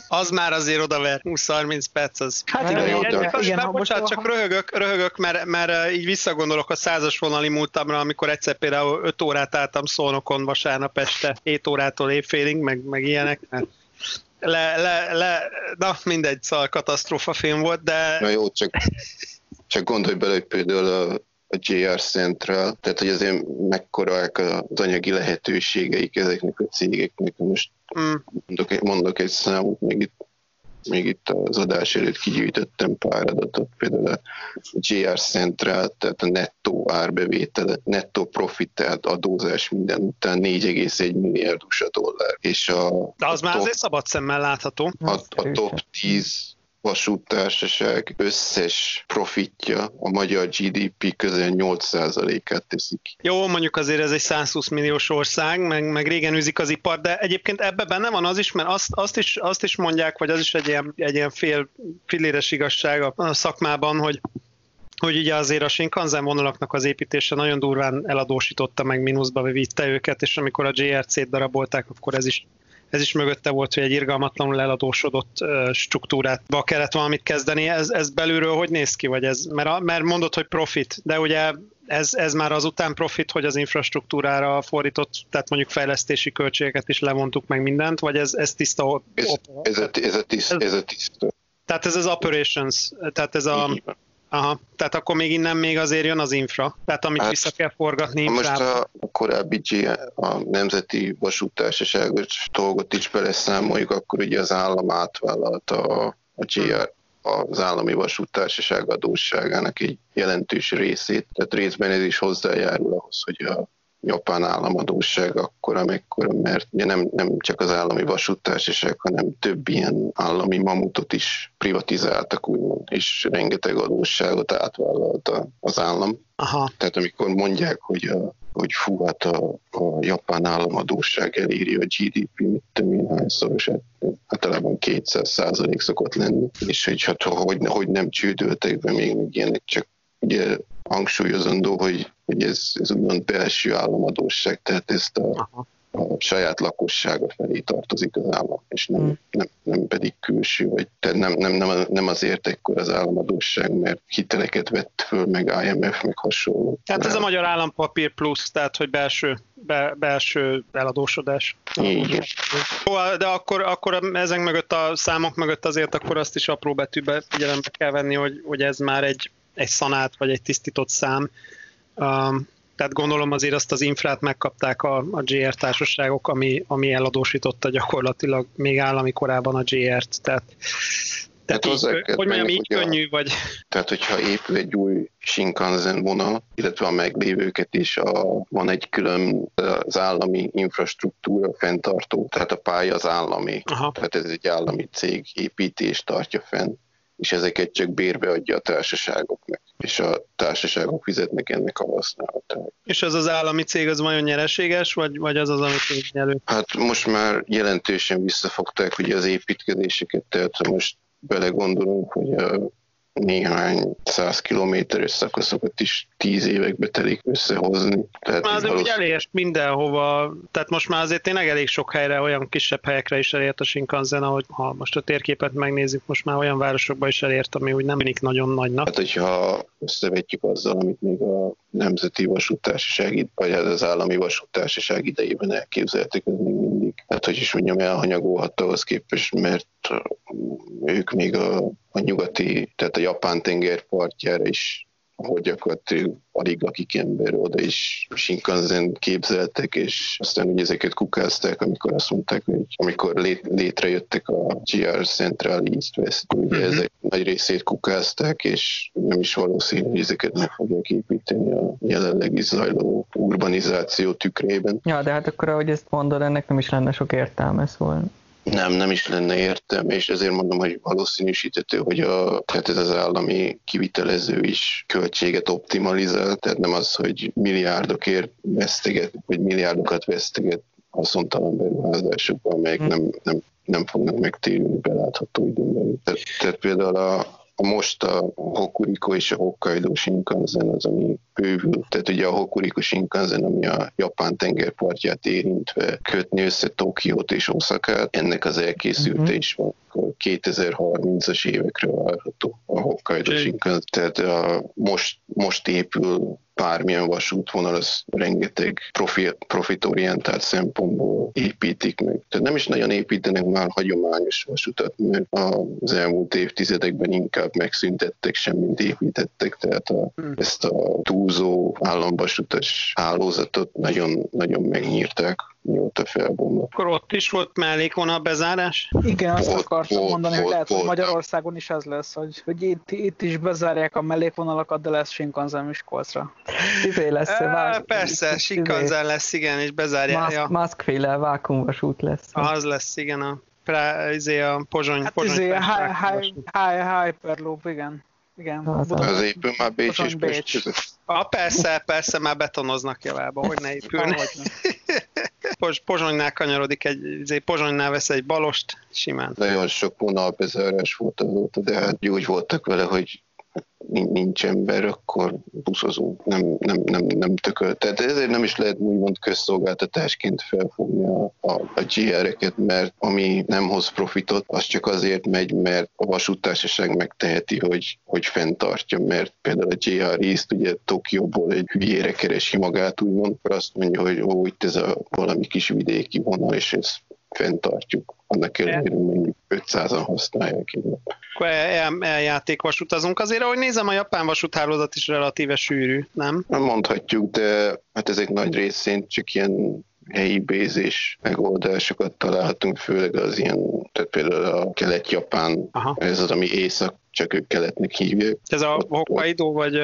az már azért odaver 20-30 perc, az... Hát igen, igen, igen, igen, igen bocsánat, csak röhögök, röhögök mert, mert így visszagondolok a százas vonali múltamra, amikor egyszer például 5 órát álltam szónokon vasárnap este, 7 órától évfélig, meg, meg ilyenek. Le, le, le, na mindegy, szóval katasztrófa film volt, de... Na jó, csak, csak gondolj bele, hogy például a, a JR Central, tehát hogy azért mekkorák az anyagi lehetőségeik ezeknek a cégeknek. Most mm. mondok, mondok egy számot, még itt még itt az adás előtt kigyűjtöttem pár adatot, például a JR Central, tehát a nettó árbevétele, nettó profit, tehát adózás minden után 4,1 milliárd USA dollár. És a, De az a már top, azért szabad szemmel látható. A, a top 10 vasúttársaság összes profitja a magyar GDP közel 8%-át teszik. Jó, mondjuk azért ez egy 120 milliós ország, meg, meg régen űzik az ipar, de egyébként ebbe benne van az is, mert azt, azt, is, azt is mondják, vagy az is egy ilyen, egy ilyen fél filléres igazság a szakmában, hogy hogy ugye azért a Shinkansen vonalaknak az építése nagyon durván eladósította, meg mínuszba vitte őket, és amikor a JRC-t darabolták, akkor ez is ez is mögötte volt, hogy egy irgalmatlanul eladósodott struktúrát kellett valamit kezdeni. Ez, ez belülről hogy néz ki? Vagy ez, mert, mert mondod, hogy profit, de ugye ez, ez már az után profit, hogy az infrastruktúrára fordított, tehát mondjuk fejlesztési költségeket is levontuk meg mindent, vagy ez, ez tiszta? Ez, ez, a, ez, a, tiszt, ez a tiszta. Tehát ez az operations, tehát ez a... Aha, tehát akkor még innen még azért jön az infra, tehát amit hát, vissza kell forgatni infrába. Most a, korábbi a Nemzeti Vasútársaságos dolgot is beleszámoljuk, akkor ugye az állam átvállalta a, a GR, az állami vasútársaság adósságának egy jelentős részét, tehát részben ez is hozzájárul ahhoz, hogy a japán államadóság akkor, amekkora, mert ugye nem, nem csak az állami vasúttársaság, hanem több ilyen állami mamutot is privatizáltak, úgymond, és rengeteg adósságot átvállalta az állam. Aha. Tehát amikor mondják, hogy, a, hogy fú, hát a, a japán államadóság eléri a GDP, mit tudom én hányszoros, hát általában 200 százalék szokott lenni, és hogy, hát, hogy, hogy nem csődöltek be még, még ilyenek, csak ugye hangsúlyozandó, hogy, hogy ez, ez úgymond belső államadóság, tehát ezt a, a saját lakossága felé tartozik az állam, és nem, hmm. nem, nem pedig külső, vagy tehát nem, nem, nem, nem azért ekkor az államadóság, mert hiteleket vett föl, meg IMF, meg hasonló. Tehát ez a magyar állampapír plusz, tehát hogy belső, be, belső eladósodás. Igen. De akkor, akkor ezek mögött a számok mögött azért akkor azt is apró betűbe figyelembe kell venni, hogy, hogy ez már egy egy szanát vagy egy tisztított szám. Um, tehát gondolom azért azt az infrát megkapták a, a GR társaságok, ami, ami eladósította gyakorlatilag még állami korában a GR-t. Tehát, tehát hát így, hogy mondjam, így hogy könnyű, vagy... Tehát, hogyha épül egy új Shinkansen vonal, illetve a meglévőket is, a, van egy külön az állami infrastruktúra fenntartó, tehát a pálya az állami, Aha. tehát ez egy állami cég építés tartja fenn és ezeket csak bérbe adja a társaságoknak, és a társaságok fizetnek ennek a használatára. És az az állami cég az nagyon nyereséges, vagy, vagy az az, amit nyelő? Hát most már jelentősen visszafogták ugye az építkezéseket, tehát most belegondolunk, hogy a néhány száz kilométeres szakaszokat is tíz évekbe telik összehozni. Tehát már azért valószínű... elért mindenhova, tehát most már azért tényleg elég sok helyre, olyan kisebb helyekre is elért a Shinkansen, ahogy ha most a térképet megnézzük, most már olyan városokba is elért, ami úgy nem mindig nagyon nagynak. Hát hogyha összevetjük azzal, amit még a Nemzeti Vasútársaság, vagy hát az Állami Vasútársaság idejében elképzeltek, ez még mindig, hát hogy is mondjam, elhanyagolhatta az képest, mert ők még a, a nyugati, tehát a japán tengerpartjára is hogy gyakorlatilag alig lakik ember oda is Shinkansen képzeltek, és aztán ugye ezeket kukázták, amikor azt mondták, hogy amikor lé, létrejöttek a GR Central East West, ugye uh-huh. ezek nagy részét kukázták, és nem is valószínű, hogy ezeket meg fogják építeni a jelenlegi zajló urbanizáció tükrében. Ja, de hát akkor, ahogy ezt mondod, ennek nem is lenne sok értelme, szóval nem, nem is lenne értem, és ezért mondom, hogy valószínűsítető, hogy a, tehát ez az állami kivitelező is költséget optimalizál, tehát nem az, hogy milliárdokért veszteget, vagy milliárdokat veszteget haszontalan beruházásokban, amelyek hmm. nem, nem, nem fognak megtérülni belátható időn belül. Tehát, tehát például a most a Hokuriku és a Hokkaido Shinkansen az, ami bővül. Tehát ugye a Hokuriku Shinkansen, ami a Japán tengerpartját érintve kötni össze Tokiót és Oszakát, ennek az elkészülte uh-huh. is van. 2030-as évekre várható a Hokkaido Shinkansen. Tehát a, most, most épül bármilyen vasútvonal, az rengeteg profi, profitorientált szempontból építik meg. Tehát nem is nagyon építenek már hagyományos vasutat, mert az elmúlt évtizedekben inkább megszüntettek, semmit építettek, tehát a, hmm. ezt a túlzó államvasutas hálózatot nagyon, nagyon megnyírták mióta felbomlott. Akkor ott is volt mellékvonal bezárás? Igen, azt volt, akartam volt, mondani, volt, hogy lehet, volt, hogy Magyarországon is ez lesz, hogy, hogy itt, itt is bezárják a mellékvonalakat, de lesz Shinkansen Miskolcra. Izé lesz. Vá- persze, Shinkansen lesz, igen, és bezárják. Mask, ja. Maszkféle vákumvasút lesz. Az lesz, igen, a, pra, izé a Pozsony. Hát Pozsony izé, Hyperloop, igen. Igen. Az, az épül már Bécs és Bécs. Ah, persze, persze, már betonoznak javába, hogy ne épülne. <laughs> Pozsonynál kanyarodik egy, izé, Pozsonynál vesz egy balost, simán. Nagyon sok vonal bezárás volt azóta, de hát úgy voltak vele, hogy nincs ember, akkor buszozunk, nem, nem, nem, nem tököl. Tehát ezért nem is lehet úgymond közszolgáltatásként felfogni a, a, a GR-eket, mert ami nem hoz profitot, az csak azért megy, mert a vasútársaság megteheti, hogy, hogy fenntartja, mert például a GR East ugye Tokióból egy hülyére keresi magát, úgymond, akkor azt mondja, hogy ó, itt ez a valami kis vidéki vonal, és ez fenntartjuk. Annak ellenére mondjuk 500-an használják így. Akkor el, eljáték vasutazunk. Azért, ahogy nézem, a japán vasúthálózat is relatíve sűrű, nem? Nem mondhatjuk, de hát ezek nagy részén csak ilyen helyi bézés megoldásokat találhatunk, főleg az ilyen, tehát például a kelet-japán, Aha. ez az, ami észak, csak ők keletnek hívják. Ez a Hokkaido, vagy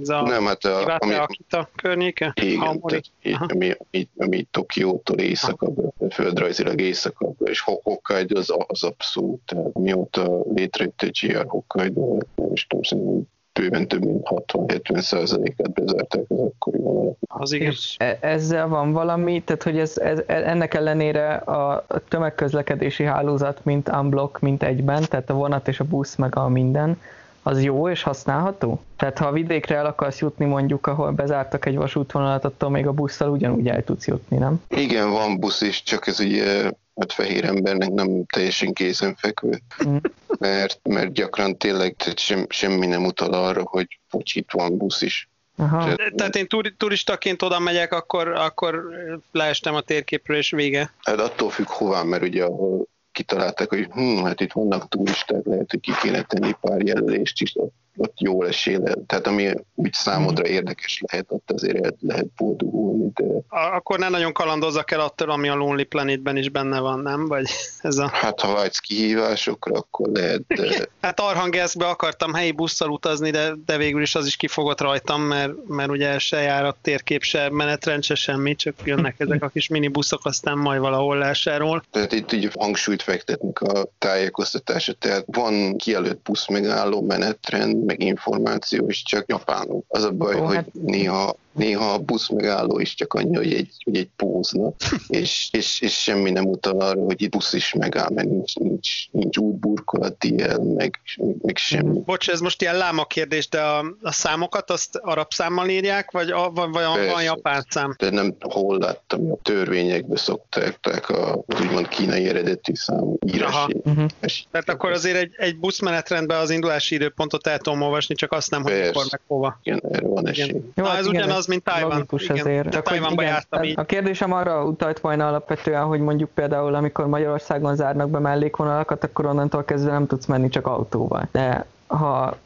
ez a Nem, hát a, ami, Akita környéke? Igen, tehát, ami, ami, ami Tokiótól északabb, földrajzilag északabb, és Hokkaido az, az abszolút, tehát mióta létrejött egy GR Hokkaido, nem is tudom, szerintem bőven több mint 60-70 százalékát bezárták az akkori vonalat. Az. E- ezzel van valami, tehát hogy ez, ez, ennek ellenére a tömegközlekedési hálózat, mint unblock, mint egyben, tehát a vonat és a busz meg a minden, az jó és használható? Tehát ha a vidékre el akarsz jutni mondjuk, ahol bezártak egy vasútvonalat, attól még a busszal ugyanúgy el tudsz jutni, nem? Igen, van busz is, csak ez ugye hát fehér embernek nem teljesen kézenfekvő, mm. Mert, mert gyakran tényleg tehát sem, semmi nem utal arra, hogy hogy itt van busz is. Aha. Tehát, tehát én turistaként oda megyek, akkor, akkor leestem a térképről, és vége. Hát attól függ hová, mert ugye ahol kitalálták, hogy hm, hát itt vannak turisták, lehet, hogy ki kéne tenni pár jelölést is, ott jól esél. Tehát ami úgy számodra mhm. érdekes lehet, ott azért lehet boldogulni. De... Akkor ne nagyon kalandozzak el attól, ami a Lonely Planetben is benne van, nem? Vagy <laughs> ez a... Hát ha vágysz kihívásokra, akkor lehet. De... <laughs> hát Arhangelszbe akartam helyi busszal utazni, de, de végül is az is kifogott rajtam, mert, mert ugye se jár a térkép, se menetrend, se semmi, csak jönnek <laughs> ezek a kis minibuszok, aztán majd valahol lesáról. Tehát itt ugye hangsúlyt fektetnek a tájékoztatásra, tehát van kijelölt busz megálló menetrend, meg információ is csak japánul. Az a baj, Ó, hogy hát... néha néha a busz megálló is csak annyi, hogy egy, hogy egy pózna, és, és, és, semmi nem utal arra, hogy itt busz is megáll, mert nincs, nincs, nincs útburkolat ilyen, meg, meg semmi. Bocs, ez most ilyen láma kérdés, de a, a számokat azt arab számmal írják, vagy, a, vagy vagy a, a japán szám? De nem hol láttam, a törvényekbe szokták a úgymond kínai eredetű szám írási. Uh-huh. Tehát akkor azért egy, egy buszmenetrendben az indulási időpontot el tudom olvasni, csak azt nem, hogy mikor meg hova. Igen, erre van esély. Jó, Na, hát ez ugyanaz, mint Taiwan. Logikus igen, azért. Csak hogy igen, jártam így. A kérdésem arra utalt volna alapvetően, hogy mondjuk például, amikor Magyarországon zárnak be mellékvonalakat, akkor onnantól kezdve nem tudsz menni csak autóval. De ha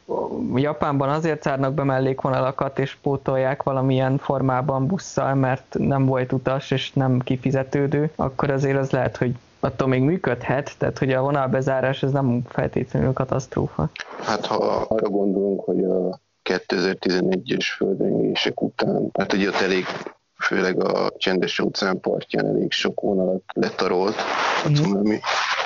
Japánban azért zárnak be mellékvonalakat és pótolják valamilyen formában busszal, mert nem volt utas és nem kifizetődő, akkor azért az lehet, hogy attól még működhet, tehát hogy a vonalbezárás ez nem feltétlenül katasztrófa. Hát ha arra gondolunk, hogy a 2011-es földrengések után, hát ugye ott elég főleg a csendes óceán partján elég sok vonalat letarolt a mhm. cunami.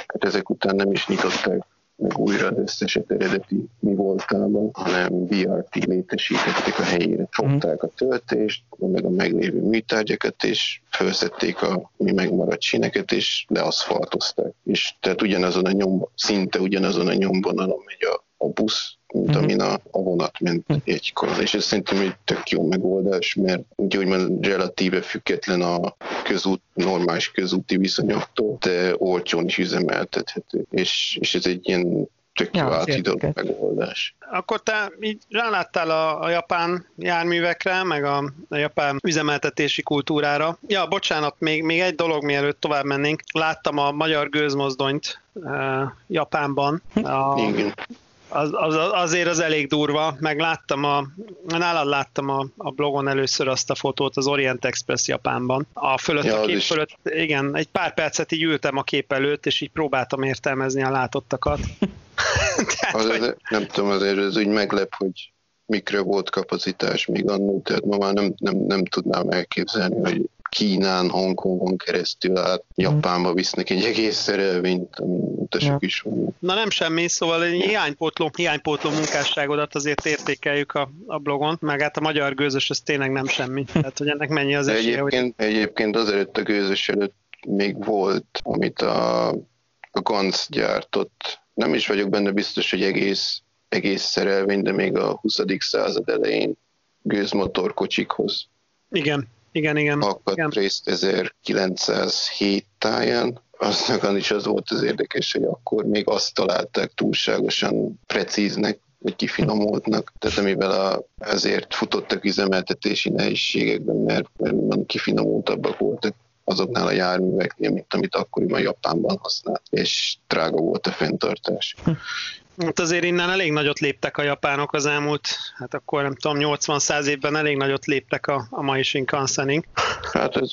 Hát ezek után nem is nyitották meg újra az összeset eredeti mi voltában, hanem BRT létesítették a helyére, fogták a töltést, meg a meglévő műtárgyakat, és felszették a mi megmaradt síneket, és leaszfaltozták. És tehát ugyanazon a nyom, szinte ugyanazon a nyomvonalon megy a, a busz, mint uh-huh. amin a, a vonat ment uh-huh. egykor. És ez szerintem egy tök jó megoldás, mert úgymond relatíve független a közút, normális közúti viszonyoktól, de olcsón is üzemeltethető. És, és ez egy ilyen tök jó ja, átidott megoldás. Akkor te így ráláttál a, a japán járművekre, meg a, a japán üzemeltetési kultúrára. Ja, bocsánat, még, még egy dolog, mielőtt tovább mennénk. Láttam a magyar gőzmozdonyt uh, Japánban. A, Igen az, az, azért az elég durva, meg láttam a, nálad láttam a, a blogon először azt a fotót az Orient Express Japánban. A fölött, ja, a kép is. fölött, igen, egy pár percet így ültem a kép előtt, és így próbáltam értelmezni a látottakat. <laughs> tehát, az, hogy... Nem tudom, azért ez úgy meglep, hogy mikre volt kapacitás még annó, tehát ma már nem, nem, nem tudnám elképzelni, hogy Kínán, Hongkongon keresztül át Japánba visznek egy egész szerelvényt, utasok ja. is. Na nem semmi, szóval egy hiánypótló, hiánypótló munkásságodat azért értékeljük a, a blogon, meg hát a magyar gőzös az tényleg nem semmi. Tehát, hogy ennek mennyi az esélye, egyébként, hogy... egyébként előtt a gőzös előtt még volt, amit a, a Ganz gyártott. Nem is vagyok benne biztos, hogy egész, egész szerelvény, de még a 20. század elején gőzmotorkocsikhoz. Igen, igen, igen. Akadt részt 1907 táján. Aztán is az volt az érdekes, hogy akkor még azt találták túlságosan precíznek, vagy kifinomultnak, tehát amivel a, ezért futottak üzemeltetési nehézségekben, mert, mert kifinomultabbak voltak azoknál a járműveknél, mint amit akkoriban Japánban használt, és drága volt a fenntartás. Hát azért innen elég nagyot léptek a japánok az elmúlt, hát akkor nem tudom, 80-100 évben elég nagyot léptek a, a mai Shinkansenig. Hát ez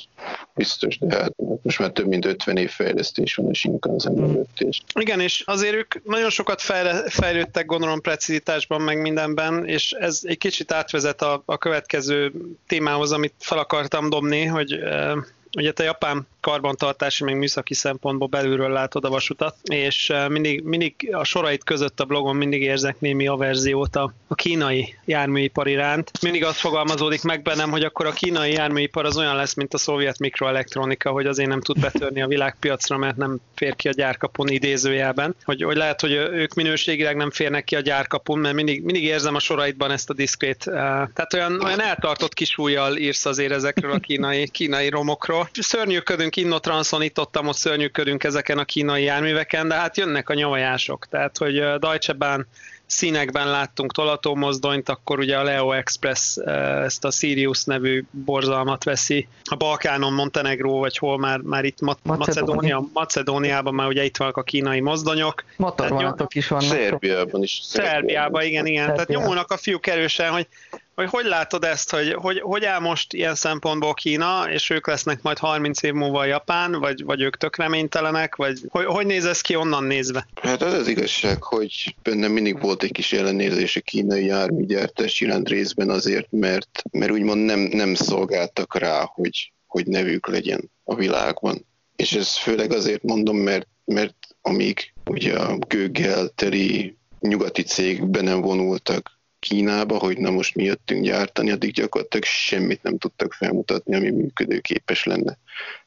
biztos, de hát most már több mint 50 év fejlesztés van a Shinkansen mögött. És... Igen, és azért ők nagyon sokat fejle, fejlődtek gondolom precizitásban, meg mindenben, és ez egy kicsit átvezet a, a következő témához, amit fel akartam dobni, hogy eh, ugye te japán karbantartási, meg műszaki szempontból belülről látod a vasutat, és mindig, mindig a sorait között a blogon mindig érzek némi averziót a, a kínai járműipar iránt. Mindig azt fogalmazódik meg bennem, hogy akkor a kínai járműipar az olyan lesz, mint a szovjet mikroelektronika, hogy azért nem tud betörni a világpiacra, mert nem fér ki a gyárkapun idézőjelben. Hogy, hogy lehet, hogy ők minőségileg nem férnek ki a gyárkapun, mert mindig, mindig érzem a soraidban ezt a diszkrét. Tehát olyan, olyan eltartott kisújjal írsz azért ezekről a kínai, kínai romokról. Szörnyűködünk Innotranszon itt ott, ott szörnyűködünk ezeken a kínai járműveken, de hát jönnek a nyavajások. Tehát, hogy Deutsche Bahn színekben láttunk tolatómozdonyt, akkor ugye a Leo Express ezt a Sirius nevű borzalmat veszi. A Balkánon, Montenegró, vagy hol már, már itt Ma- Macedónia, Macedóniában már ugye itt vannak a kínai mozdonyok. Motorvonatok is vannak. Szerbiában is. Szerbiában, igen, igen. Szerbiában. Tehát nyomulnak a fiúk erősen, hogy hogy hogy látod ezt, hogy, hogy hogy áll most ilyen szempontból Kína, és ők lesznek majd 30 év múlva Japán, vagy, vagy ők tök reménytelenek, vagy hogy, hogy néz ez ki onnan nézve? Hát az az igazság, hogy bennem mindig volt egy kis ellenérzés a kínai járműgyártás iránt részben azért, mert, mert úgymond nem, nem szolgáltak rá, hogy, hogy nevük legyen a világban. És ez főleg azért mondom, mert, mert amíg ugye a gőggel teli nyugati cég be nem vonultak Kínába, hogy na most mi jöttünk gyártani, addig gyakorlatilag semmit nem tudtak felmutatni, ami működőképes lenne.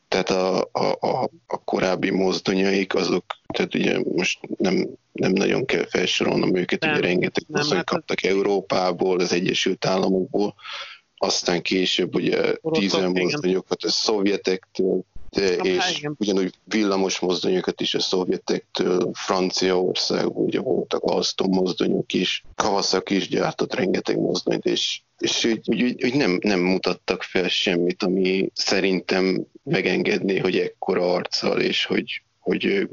Tehát a, a, a, a korábbi mozdonyaik azok, tehát ugye most nem, nem nagyon kell felsorolnom őket, nem, ugye rengeteg mozdony hát kaptak Európából, az Egyesült Államokból, aztán később ugye tízen mozdonyokat a szovjetektől, de, és ugyanúgy villamos mozdonyokat is a szovjetektől, Franciaországból ugye voltak Alstom mozdonyok is, Kawasaki is gyártott rengeteg mozdonyt, és, és úgy, úgy, úgy, úgy nem, nem mutattak fel semmit, ami szerintem megengedné, hogy ekkora arccal, és hogy, hogy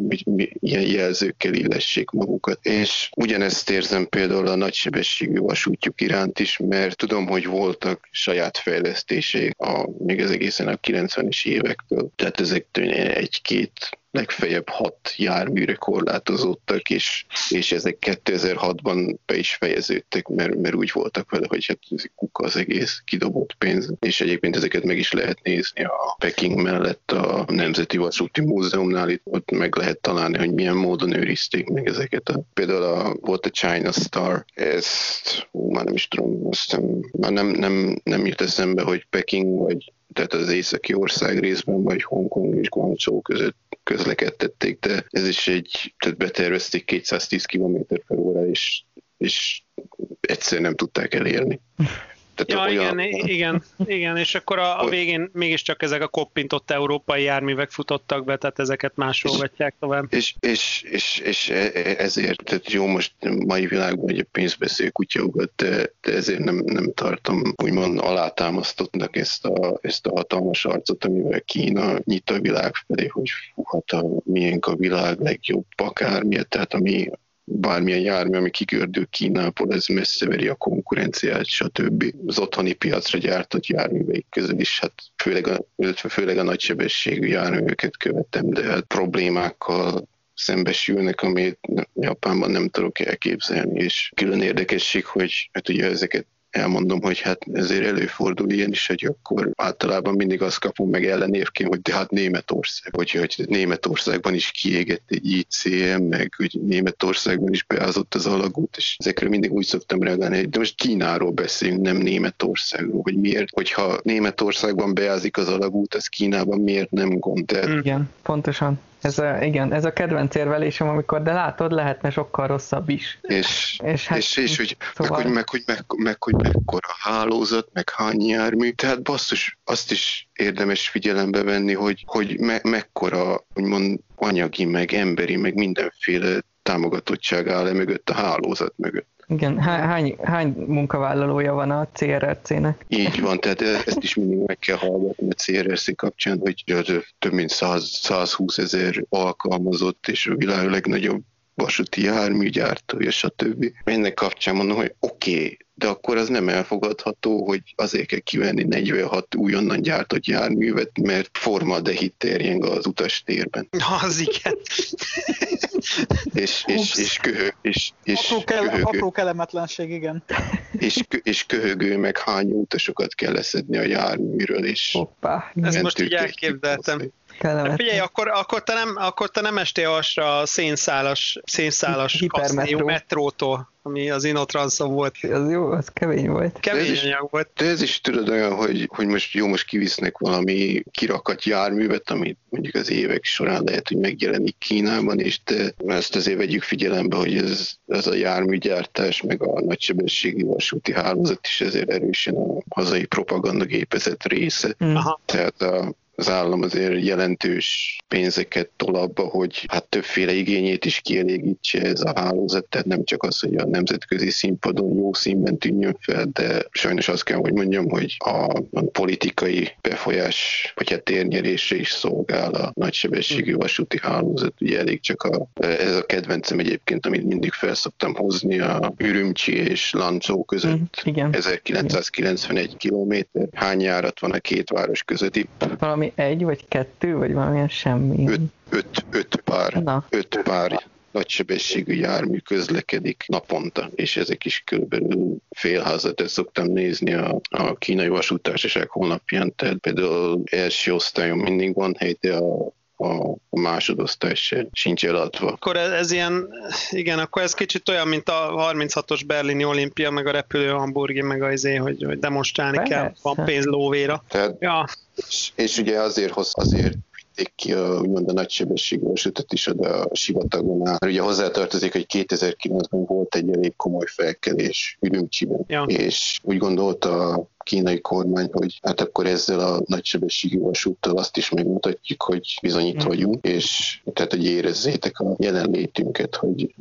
ilyen jelzőkkel illessék magukat. És ugyanezt érzem például a nagysebességű vasútjuk iránt is, mert tudom, hogy voltak saját fejlesztések, a, még az egészen a 90-es évektől. Tehát ezek egy-két legfeljebb hat járműre korlátozódtak, és, és ezek 2006-ban be is fejeződtek, mert, mert úgy voltak vele, hogy hát ez kuka az egész kidobott pénz, és egyébként ezeket meg is lehet nézni a Peking mellett a Nemzeti Vasúti Múzeumnál, itt ott meg lehet találni, hogy milyen módon őrizték meg ezeket. A, például a, volt a China Star, ezt, ú, már nem is tudom, aztán már nem, nem, nem jut eszembe, hogy Peking vagy tehát az északi ország részben, vagy Hongkong és Guangzhou között közlekedtették, de ez is egy, tehát betervezték 210 km per óra, és, és egyszer nem tudták elérni. Tehát ja, olyan... igen, igen, igen, és akkor a, a végén mégiscsak ezek a koppintott európai járművek futottak be, tehát ezeket másolgatják tovább. És, és, és, és e, e, ezért, tehát jó, most mai világban egy pénzbeszél kutyaugat, de, de ezért nem, nem tartom úgymond alátámasztottnak ezt a, ezt a hatalmas arcot, amivel Kína nyit a világ felé, hogy fuhat a miénk a világ legjobb akármilyet, tehát ami bármilyen jármű, ami kigördül Kínából, ez messze veri a konkurenciát, stb. Az otthoni piacra gyártott járműveik közül is, hát főleg a, főleg a nagysebességű járműveket követem, de hát problémákkal szembesülnek, amit Japánban nem tudok elképzelni, és külön érdekesség, hogy hát ugye ezeket elmondom, hogy hát ezért előfordul ilyen is, hogy akkor általában mindig azt kapom meg ellenévként, hogy de hát Németország, vagy hogy Németországban is kiégett egy ICM, meg hogy Németországban is beázott az alagút, és ezekre mindig úgy szoktam reagálni, hogy de most Kínáról beszélünk, nem Németországról, hogy miért, hogyha Németországban beázik az alagút, az Kínában miért nem gond? De... Igen, pontosan. Ez a, igen, ez a kedvenc érvelésem, amikor de látod, lehetne sokkal rosszabb is. És, és, hát, és, és hogy, szóval... meg, hogy, meg, hogy, meg, meg, hogy mekkora hálózat, meg hány jármű. Tehát basszus, azt is érdemes figyelembe venni, hogy, hogy me, mekkora, úgymond anyagi, meg emberi, meg mindenféle támogatottság áll-e mögött, a hálózat mögött. Igen, hány, hány munkavállalója van a CRRC-nek? Így van, tehát e- ezt is mindig meg kell hallgatni a CRRC kapcsán, hogy több mint 100, 120 ezer alkalmazott, és a világ legnagyobb vasúti járműgyártója, stb. Ennek kapcsán mondom, hogy oké, okay, de akkor az nem elfogadható, hogy azért kell kivenni 46 újonnan gyártott járművet, mert formaldehid terjeng az utastérben. Az igen. <laughs> és, és, és, köhö, és, és apró, kell, köhögő, apró kellemetlenség, igen. És, és köhögő, meg hány utasokat kell leszedni a járműről, és Hoppá. Ezt most így elképzeltem. Kellemetlen. Figyelj, akkor, akkor, te nem, akkor te nem estél asra a szénszálas, szénszálas metrótól ami az Inotranszon volt. Az jó, az kemény volt. Kemény ez anyag volt. De ez is tudod olyan, hogy, hogy most jó, most kivisznek valami kirakat járművet, amit mondjuk az évek során lehet, hogy megjelenik Kínában, és de ezt azért vegyük figyelembe, hogy ez, ez a járműgyártás, meg a nagysebességi vasúti hálózat is ezért erősen a hazai propagandagépezet része. Mm. Aha. Tehát a, az állam azért jelentős pénzeket tol abba, hogy hát többféle igényét is kielégítse ez a hálózat, tehát nem csak az, hogy a nemzetközi színpadon jó színben tűnjön fel, de sajnos azt kell, hogy mondjam, hogy a, politikai befolyás vagy hát térnyerésre is szolgál a nagysebességű hm. vasúti hálózat. Ugye elég csak a, ez a kedvencem egyébként, amit mindig felszoktam hozni, a Ürümcsi és Lancó között. Mm, igen. 1991 kilométer. Hány járat van a két város között? Valami egy, vagy kettő, vagy valamilyen semmi? Öt, öt, öt pár, Na. öt pár nagysebességű jármű közlekedik naponta, és ezek is körülbelül félházat ezt szoktam nézni a, a kínai vasútársaság honlapján, tehát például első osztályon mindig van hely, de a a, a másodosztály se sincs eladva. Akkor ez, ez ilyen, igen, akkor ez kicsit olyan, mint a 36-os berlini olimpia, meg a repülő hamburgi, meg az izé, hogy, hogy demonstrálni Persze. kell, van pénz lóvéra. Tehát, ja. és, és ugye azért, hoz, azért vitték ki a, úgymond a nagysebességű vasútat is oda a sivatagon át. Ugye hozzátartozik, hogy 2009-ben volt egy elég komoly felkelés Ürümcsiben, ja. és úgy gondolta kínai kormány, hogy hát akkor ezzel a nagysebességű vasúttal azt is megmutatjuk, hogy bizony itt mm. vagyunk, és tehát, hogy érezzétek a jelenlétünket, hogy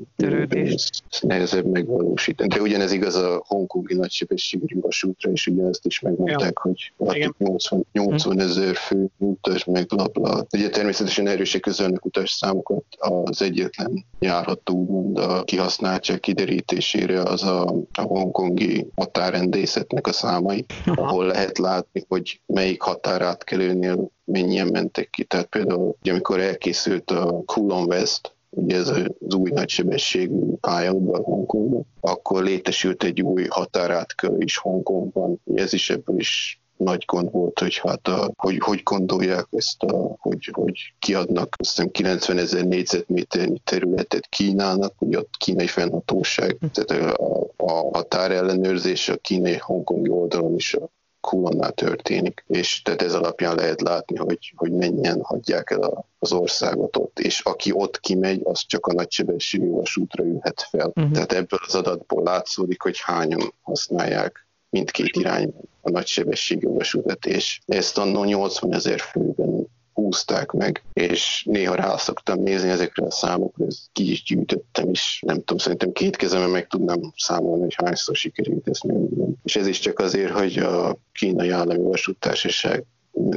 ez nehezebb megvalósítani. De ugyanez igaz a hongkongi nagysebességű vasútra, és ugye ezt is megmondták, ja. hogy 80, 80 ezer fő utas, meg bla, Ugye természetesen erősek közölnek utas számokat az egyetlen járható úgymond a kihasználtság kiderítésére az a, a hongkongi határrendészetnek a számai. Ahol lehet látni, hogy melyik határátkelőnél mennyien mentek ki. Tehát például, ugye, amikor elkészült a Kulon West, ugye ez az új nagysebességű pályaudvar Hongkongban, akkor létesült egy új határátkelő is Hongkongban. Ez is ebből is nagy gond volt, hogy hát a, hogy, hogy gondolják ezt, a, hogy, hogy kiadnak azt hiszem 90 ezer négyzetméternyi területet Kínának, ugye a kínai fennhatóság, tehát a, a határellenőrzés a kínai hongkongi oldalon is a Kulonnál történik, és tehát ez alapján lehet látni, hogy, hogy mennyien hagyják el a, az országot ott, és aki ott kimegy, az csak a nagysebességű vasútra ülhet fel. Uh-huh. Tehát ebből az adatból látszódik, hogy hányan használják mindkét irányban a nagysebességű vasúvetés. Ezt annó 80 ezer főben húzták meg, és néha rá szoktam nézni ezekre a számokra, ezt ki is gyűjtöttem is, nem tudom, szerintem két kezemben meg tudnám számolni, hogy hányszor sikerült ezt megmondani. És ez is csak azért, hogy a kínai állami vasútársaság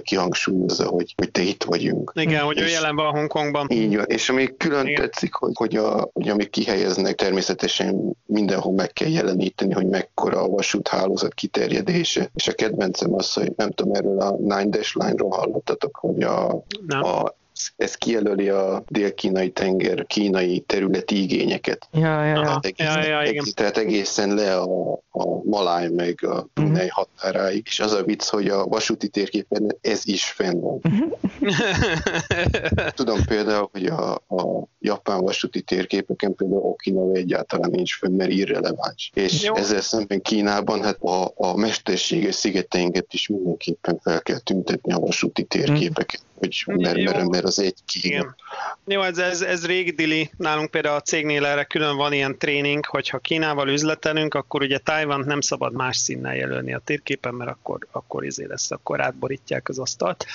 kihangsúlyozza, hogy, hogy te itt vagyunk. Igen, hogy ő jelen van Hongkongban. Így van, és ami külön Igen. tetszik, hogy, hogy, a, hogy amik kihelyeznek, természetesen mindenhol meg kell jeleníteni, hogy mekkora a vasúthálózat kiterjedése. És a kedvencem az, hogy nem tudom, erről a Nine Dash Line-ról hallottatok, hogy a, a ez kijelöli a dél-kínai tenger kínai területi igényeket. Ja, ja, ja. egészen, ja, ja, egész, tehát egészen le a, a Maláj meg a Brunei uh-huh. határáig. És az a vicc, hogy a vasúti térképen ez is fenn van. Uh-huh. <laughs> Tudom például, hogy a, a japán vasúti térképeken például Okinawa egyáltalán nincs fönn, mert irreleváns. És Jó. ezzel szemben Kínában hát a, a mesterséges szigeteinket is mindenképpen fel kell tüntetni a vasúti térképeken. Uh-huh hogy mert, mert, mert az egy Igen. Jó, ez, ez, ez régi dili, nálunk például a cégnél erre külön van ilyen tréning, hogy ha Kínával üzletelünk, akkor ugye Tájvan nem szabad más színnel jelölni a térképen, mert akkor, akkor izé lesz, akkor átborítják az asztalt.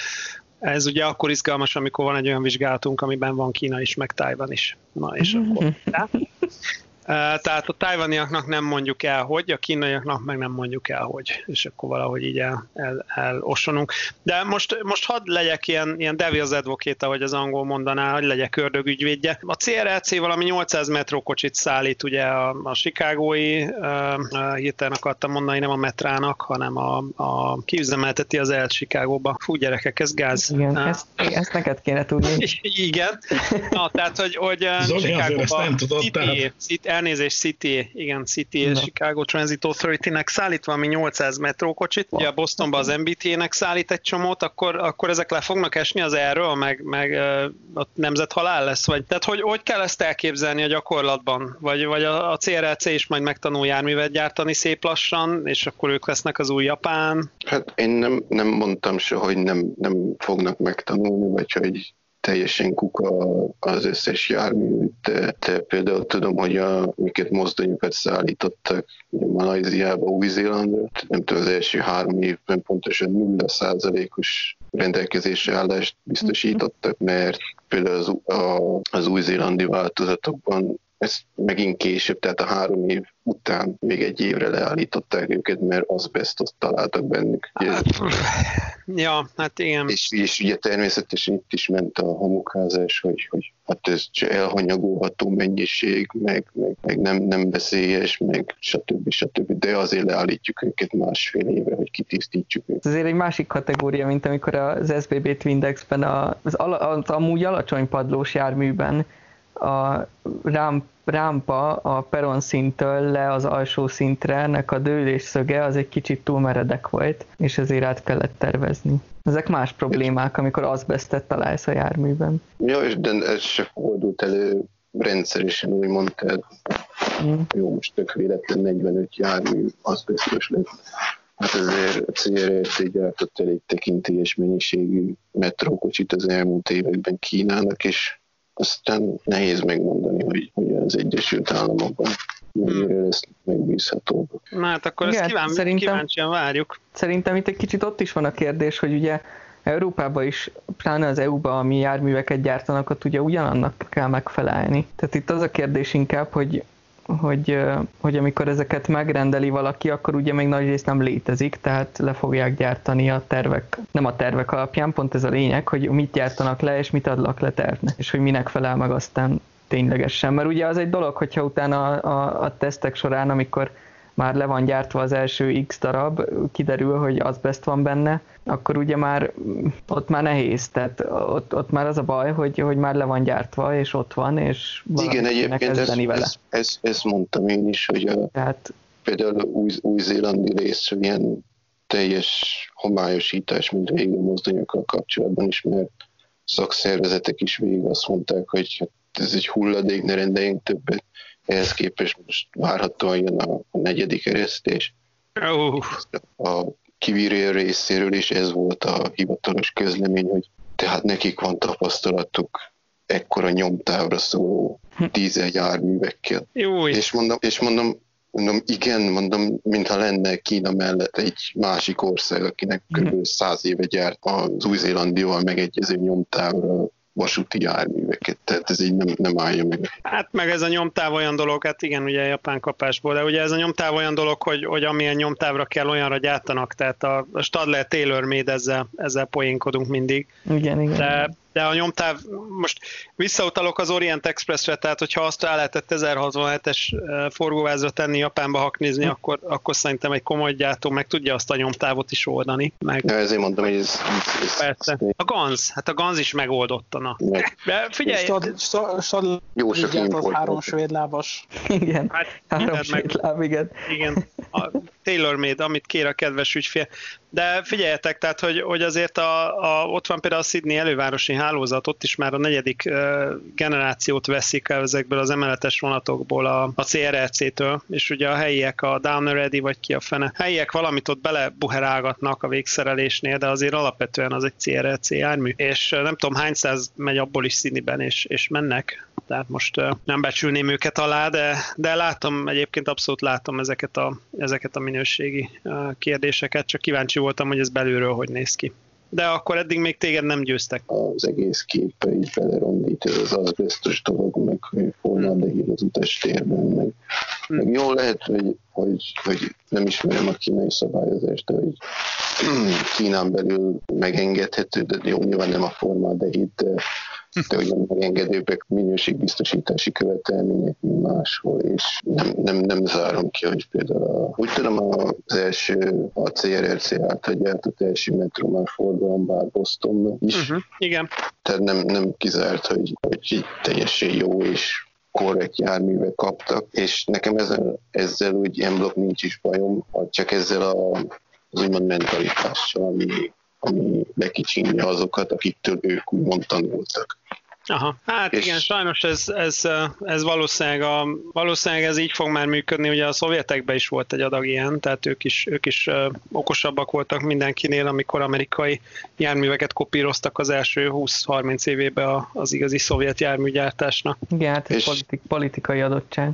ez ugye akkor izgalmas, amikor van egy olyan vizsgálatunk, amiben van Kína is, meg Tájvan is. Na, és akkor... <laughs> Tehát a tájvaniaknak nem mondjuk el, hogy, a kínaiaknak meg nem mondjuk el, hogy, és akkor valahogy így el, el, elosonunk. De most, most hadd legyek ilyen, ilyen devil's advocate, ahogy az angol mondaná, hogy legyek ördögügyvédje. A CRLC valami 800 metrókocsit szállít ugye a, a Chicagói, uh, hirtelen akartam mondani, nem a metrának, hanem a, a kiüzemelteti az el Chicagóba. Fú, gyerekek, ez gáz. Igen, uh, ezt, ezt neked kéne tudni. <laughs> Igen. Na, tehát, hogy, hogy Zoli, Chicagóba, nem tudod, tehát... Elnézést, City, igen, City és Chicago Transit Authority-nek szállít valami 800 metrókocsit, ugye a Bostonba az MBT-nek szállít egy csomót, akkor, akkor ezek le fognak esni az erről, meg, meg a nemzet halál lesz, vagy? Tehát hogy, hogy kell ezt elképzelni a gyakorlatban, vagy, vagy a, a CRLC is majd megtanul járművet gyártani szép lassan, és akkor ők lesznek az új Japán? Hát én nem, nem mondtam se, hogy nem, nem fognak megtanulni, vagy hogy teljesen kuka az összes jármű, de, de például tudom, hogy a, miket mozdonyokat szállítottak Malajziába, Új-Zélandra, nem tudom, az első három évben pontosan nulla százalékos rendelkezésre állást biztosítottak, mert például az, a, az új-zélandi változatokban ez megint később, tehát a három év után még egy évre leállították őket, mert azbestot találtak bennük. Hát, ja, hát igen. És, és ugye természetesen itt is ment a homokázás, hogy, hogy hát ez elhanyagolható mennyiség, meg, meg, meg nem, nem veszélyes, meg stb. stb. De azért leállítjuk őket másfél éve, hogy kitisztítsuk őket. Ez azért egy másik kategória, mint amikor az SBB Twindexben az, az, az amúgy alacsony padlós járműben a rám, rámpa a peron szinttől le az alsó szintre, ennek a dőlés szöge az egy kicsit túl meredek volt, és ezért át kellett tervezni. Ezek más problémák, amikor azbestet találsz a járműben. Ja, és de ez se fordult elő rendszeresen, úgy mondtad. Mm. Jó, most tök véletlen 45 jármű azbestos lett. Hát ezért a CRRT gyártott elég tekintélyes mennyiségű metrókocsit az elmúlt években Kínának, és aztán nehéz megmondani, hogy, hogy az Egyesült Államokban mennyire hmm. lesz megbízható. Na hát akkor Igen, ezt kíván, szerintem, kíváncsian várjuk. Szerintem itt egy kicsit ott is van a kérdés, hogy ugye Európában is, pláne az EU-ban, ami járműveket gyártanak, ott ugye ugyanannak kell megfelelni. Tehát itt az a kérdés inkább, hogy hogy, hogy amikor ezeket megrendeli valaki, akkor ugye még nagy rész nem létezik, tehát le fogják gyártani a tervek, nem a tervek alapján, pont ez a lényeg, hogy mit gyártanak le, és mit adnak le tervnek, és hogy minek felel meg aztán ténylegesen. Mert ugye az egy dolog, hogyha utána a, a, a tesztek során, amikor már le van gyártva az első X darab, kiderül, hogy az best van benne, akkor ugye már ott már nehéz, tehát ott, ott már az a baj, hogy, hogy már le van gyártva, és ott van, és Igen, egyébként ezt, vele. Ezt, ezt, ezt, mondtam én is, hogy a, tehát, például új, új-zélandi rész ilyen teljes homályosítás, mint régi mozdonyokkal kapcsolatban is, mert szakszervezetek is végig azt mondták, hogy hát ez egy hulladék, ne rendeljünk többet. Ehhez képest most várhatóan jön a, a negyedik eresztés. Oh. A kivírél részéről is ez volt a hivatalos közlemény, hogy tehát nekik van tapasztalatuk ekkora nyomtávra szóló dízeljárművekkel. Jó. És mondom, és mondom, mondom, igen, mondom, mintha lenne Kína mellett egy másik ország, akinek kb. száz éve gyárt az új-zélandival megegyező nyomtávra vasúti járműveket, tehát ez így nem, nem állja meg. Hát meg ez a nyomtáv olyan dolog, hát igen, ugye japán kapásból, de ugye ez a nyomtáv olyan dolog, hogy, hogy amilyen nyomtávra kell, olyanra gyártanak, tehát a Stadler Taylor made ezzel, ezzel poénkodunk mindig. Igen, igen. De de a nyomtáv, most visszautalok az Orient Expressre, tehát hogyha azt rá lehetett 1067-es forgóvázra tenni, Japánba haknézni, hm. akkor, akkor szerintem egy komoly gyártó meg tudja azt a nyomtávot is oldani. Meg... Ja, ezért mondom, hogy ez... ez Persze. A Ganz, hát a Ganz is megoldotta, na. Meg. De figyelj! Stad, stad, stad, Jó sok import. Három svédlábas. <laughs> Igen, hát, három svédláb, igen. Igen, a tailor made, amit kér a kedves ügyfél. De figyeljetek, tehát, hogy, hogy azért a, a, ott van például a Sydney elővárosi hálózat, ott is már a negyedik generációt veszik el ezekből az emeletes vonatokból a, a CRLC-től, és ugye a helyiek, a Downer Ready, vagy ki a fene, helyiek valamit ott belebuherálgatnak a végszerelésnél, de azért alapvetően az egy CRLC jármű, és nem tudom hány száz megy abból is Sydneyben, és, és mennek, tehát most nem becsülném őket alá, de, de látom, egyébként abszolút látom ezeket a, ezeket a minőségi kérdéseket, csak kíváncsi voltam, hogy ez belülről hogy néz ki. De akkor eddig még téged nem győztek. Az egész képe is belerondít, az azbesztos dolog, meg hogy formaldehíd az utastérben, meg, hmm. meg jól lehet, hogy, hogy, hogy nem ismerem a kínai szabályozást, de hogy <clears throat> Kínán belül megengedhető, de jó, nyilván nem a formaldehíd, de de nem megengedőbbek minőségbiztosítási követelmények, mint máshol, és nem, nem, nem zárom ki, hogy például a, úgy tudom az első a CRRC által gyártott első metró már forgalom bár Bostonban is. Uh-huh. Igen. Tehát nem, nem kizárt, hogy, hogy teljesen jó és korrekt járművek kaptak, és nekem ezzel, ezzel úgy blokk nincs is bajom, csak ezzel a, az úgymond mentalitással, ami ami lekicsinja azokat, akiktől ők úgymond tanultak. Aha, hát és... igen, sajnos ez, ez, ez valószínűleg, a, valószínűleg ez így fog már működni, ugye a szovjetekben is volt egy adag ilyen, tehát ők is, ők is okosabbak voltak mindenkinél, amikor amerikai járműveket kopíroztak az első 20-30 évében az igazi szovjet járműgyártásnak. Igen, hát ez és... politikai adottság.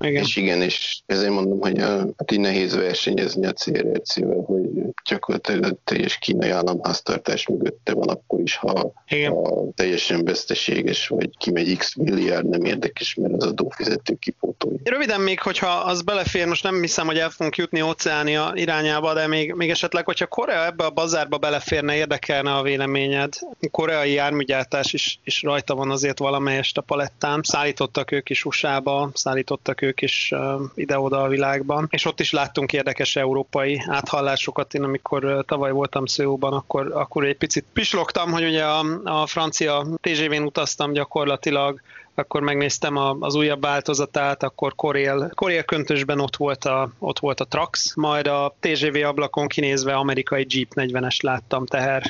Igen. És igen, és ezért mondom, hogy a, hát így nehéz versenyezni a CRRC-vel, hogy gyakorlatilag a teljes kínai államháztartás mögötte van akkor is, ha, ha teljesen veszteséges, vagy kimegy x milliárd, nem érdekes, mert az adófizető kipótolja. Röviden még, hogyha az belefér, most nem hiszem, hogy el fogunk jutni óceánia irányába, de még, még esetleg, hogyha Korea ebbe a bazárba beleférne, érdekelne a véleményed. A koreai járműgyártás is, is rajta van azért valamelyest a palettán. Szállítottak ők is USA-ba, szállítottak ők ők is ide-oda a világban, és ott is láttunk érdekes európai áthallásokat. Én amikor tavaly voltam Szőóban, akkor, akkor egy picit pislogtam, hogy ugye a, a francia TGV-n utaztam gyakorlatilag, akkor megnéztem a, az újabb változatát, akkor Korél, Korél köntösben ott volt, a, ott volt a Trax, majd a TGV ablakon kinézve amerikai Jeep 40-es láttam teher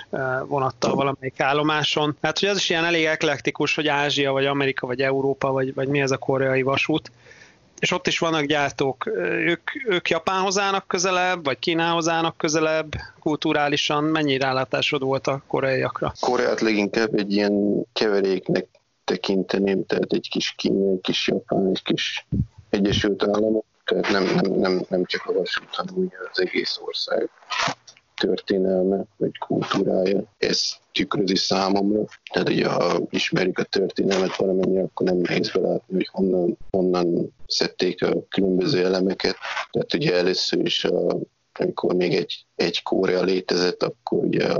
vonattal valamelyik állomáson. Hát, hogy az is ilyen elég eklektikus, hogy Ázsia, vagy Amerika, vagy Európa, vagy, vagy mi ez a koreai vasút és ott is vannak gyártók, ők, ők Japánhoz állnak közelebb, vagy Kínához állnak közelebb, kulturálisan. Mennyi rálátásod volt a koreaiakra? Koreát leginkább egy ilyen keveréknek tekinteném, tehát egy kis Kína, egy kis Japán, egy kis Egyesült Államok, tehát nem, nem, nem, nem csak a vasút, hanem az egész ország történelme, vagy kultúrája. Ez tükrözi számomra. Tehát ugye, ha ismerik a történelmet valamennyi, akkor nem nehéz belátni, hogy honnan, honnan szedték a különböző elemeket. Tehát ugye először is, a, amikor még egy, egy Korea létezett, akkor ugye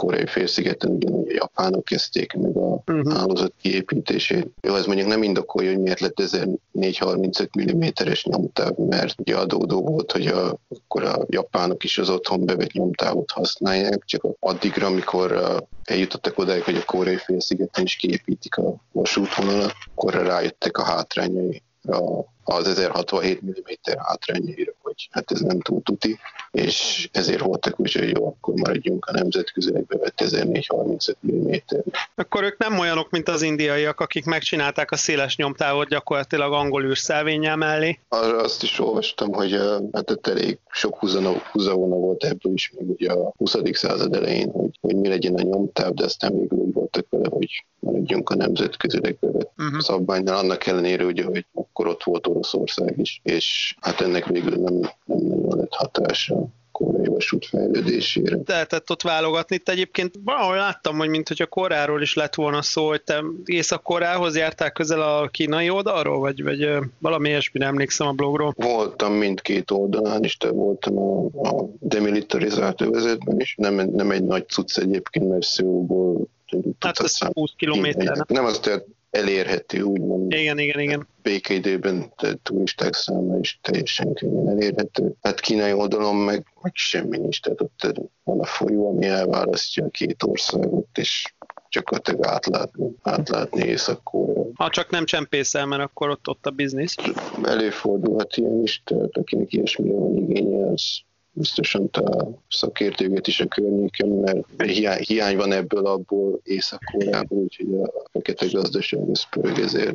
koreai félszigeten ugyanúgy a japánok kezdték meg a uh-huh. hálózat kiépítését. Jó, ez mondjuk nem indokolja, hogy miért lett 1435 mm-es nyomtáv, mert ugye adódó volt, hogy a, akkor a japánok is az otthon bevett nyomtávot használják, csak addigra, amikor eljutottak odáig, hogy a koreai félszigeten is kiépítik a vasútvonalat, akkor rájöttek a hátrányai az 1067 mm hátrányára, hogy hát ez nem túl tuti, és ezért voltak úgy, hogy jó, akkor maradjunk a nemzetközileg bevett 1435 mm. Akkor ők nem olyanok, mint az indiaiak, akik megcsinálták a széles nyomtávot gyakorlatilag angol űrszelvényel mellé. Arra azt is olvastam, hogy hát ott elég sok húzavona volt ebből is még ugye a 20. század elején, hogy, hogy mi legyen a nyomtáv, de aztán végül úgy voltak vele, hogy maradjunk a nemzetközileg bevett uh-huh. szabványnál, annak ellenére ugye, hogy akkor ott volt Oroszország is, és hát ennek végül nem, nem nagyon lett hatása koreai vasút fejlődésére. Lehetett ott válogatni. Te egyébként valahol láttam, hogy mint hogy a koráról is lett volna szó, hogy te Észak-Koreához jártál közel a kínai oldalról, vagy, vagy valami ilyesmire emlékszem a blogról? Voltam mindkét oldalán is, te voltam a, a demilitarizált övezetben is. Nem, nem egy nagy cucc egyébként, mert Szőóból Hát ez 20 kilométer. Nem az, tehát elérhető, úgymond. Igen, igen, igen. Békeidőben turisták számára is teljesen könnyen elérhető. Hát kínai oldalon meg, meg semmi nincs, tehát ott van a folyó, ami elválasztja a két országot, és csak átlátni, átlátni észak Ha csak nem csempészel, mert akkor ott, ott a biznisz. Előfordulhat ilyen is, tehát akinek ilyesmire van igénye, az biztosan a szakértőket is a környéken, mert hiány, hiány van ebből abból Észak-Koreából, úgyhogy a fekete gazdaság ez pörög ezért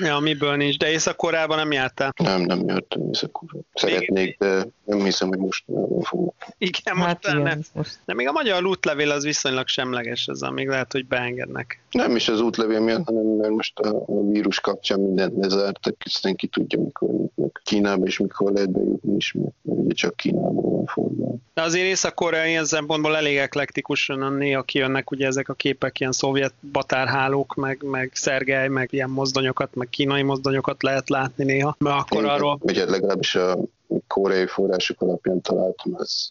Ja, miből nincs, de Észak-Koreában nem jártál? Nem, nem jártam észak Szeretnék, de nem hiszem, hogy most nem fogok. Igen, most hát igen, nem. Most. De még a magyar lútlevél az viszonylag semleges, az még lehet, hogy beengednek Nem is az útlevél miatt, hanem mert most a, a vírus kapcsán mindent lezártak, ki tudja, mikor nyitnak Kínába, és mikor lehet bejutni is, mert, ugye csak Kínából van forgalom. De azért Észak-Korea ilyen szempontból elég eklektikusan néha kijönnek ugye ezek a képek, ilyen szovjet batárhálók, meg, meg Szergely, meg ilyen mozdonyokat, meg kínai mozdonyokat lehet látni néha. Mert akkor Igen, arról... Ugye legalábbis a koreai források alapján találtam, ez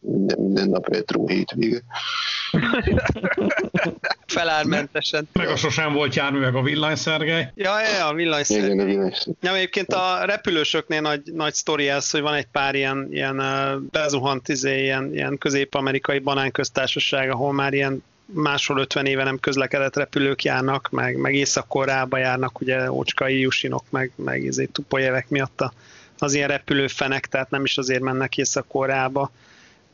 minden, minden nap retro hétvége. <laughs> Felármentesen. Meg a sosem volt jármű, meg a villanyszergely. Ja, ja, a villanyszergely. Igen, a villanyszergely. Ja, egyébként a repülősöknél nagy, nagy sztori ez, hogy van egy pár ilyen, ilyen bezuhant izé, ilyen, ilyen közép-amerikai banánköztársaság, ahol már ilyen másról 50 éve nem közlekedett repülők járnak, meg, meg Észak-Koreába járnak, ugye ócskai Jusinok, meg, meg izé, tupojevek miatt az ilyen repülőfenek, tehát nem is azért mennek Észak-Koreába,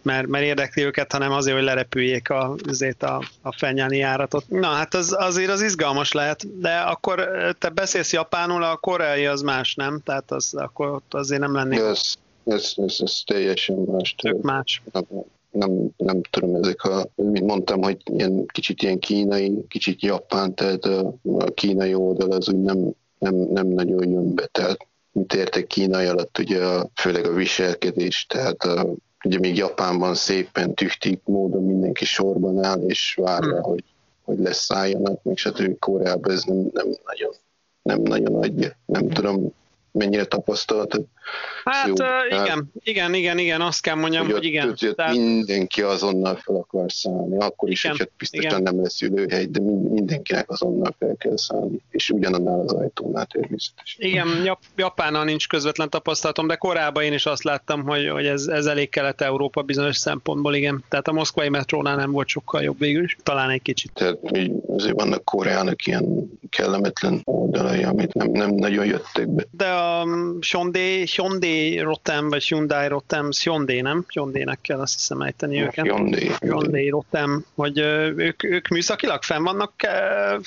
mert, mert érdekli őket, hanem azért, hogy lerepüljék a, azért a, a fenyáni járatot. Na hát az, azért az izgalmas lehet, de akkor te beszélsz japánul, a koreai az más, nem? Tehát az, akkor ott azért nem lennék. Ez, ez, ez, ez teljesen más. Tök más. Nem, nem, nem tudom, ezek a, mint mondtam, hogy ilyen, kicsit ilyen kínai, kicsit japán, tehát a, a kínai oldal az úgy nem, nem, nem nagyon jön be, tehát mit értek kínai alatt, ugye a, főleg a viselkedés, tehát a, ugye még Japánban szépen tüchtik módon mindenki sorban áll, és várja, hmm. hogy, hogy leszálljanak, még stb. Koreában ez nem, nem nagyon nem nagyon adja. Nem tudom, mennyire tapasztaltad. Hát Jó, uh, igen, igen, igen, igen, azt kell mondjam, hogy, hogy igen. Ott, tehát... Mindenki azonnal fel akar szállni, akkor is, igen, hogyha biztosan igen. nem lesz ülőhely, de mindenkinek azonnal fel kell szállni, és ugyanannál az ajtónál természetesen. Igen, Jap- Japánnal nincs közvetlen tapasztalatom, de korábban én is azt láttam, hogy, hogy ez, ez elég kelet-európa bizonyos szempontból, igen. Tehát a moszkvai metrónál nem volt sokkal jobb végül is, talán egy kicsit. Tehát azért vannak Koreának ilyen kellemetlen oldalai, amit nem, nem nagyon jöttek be. De a Hyundai, Hyundai Rotem, vagy Hyundai Rotem, Hyundai, nem? Hyundai-nek kell azt hiszem ejteni őket. Hyundai. Hyundai Rotem, hogy ők, ők műszakilag fenn vannak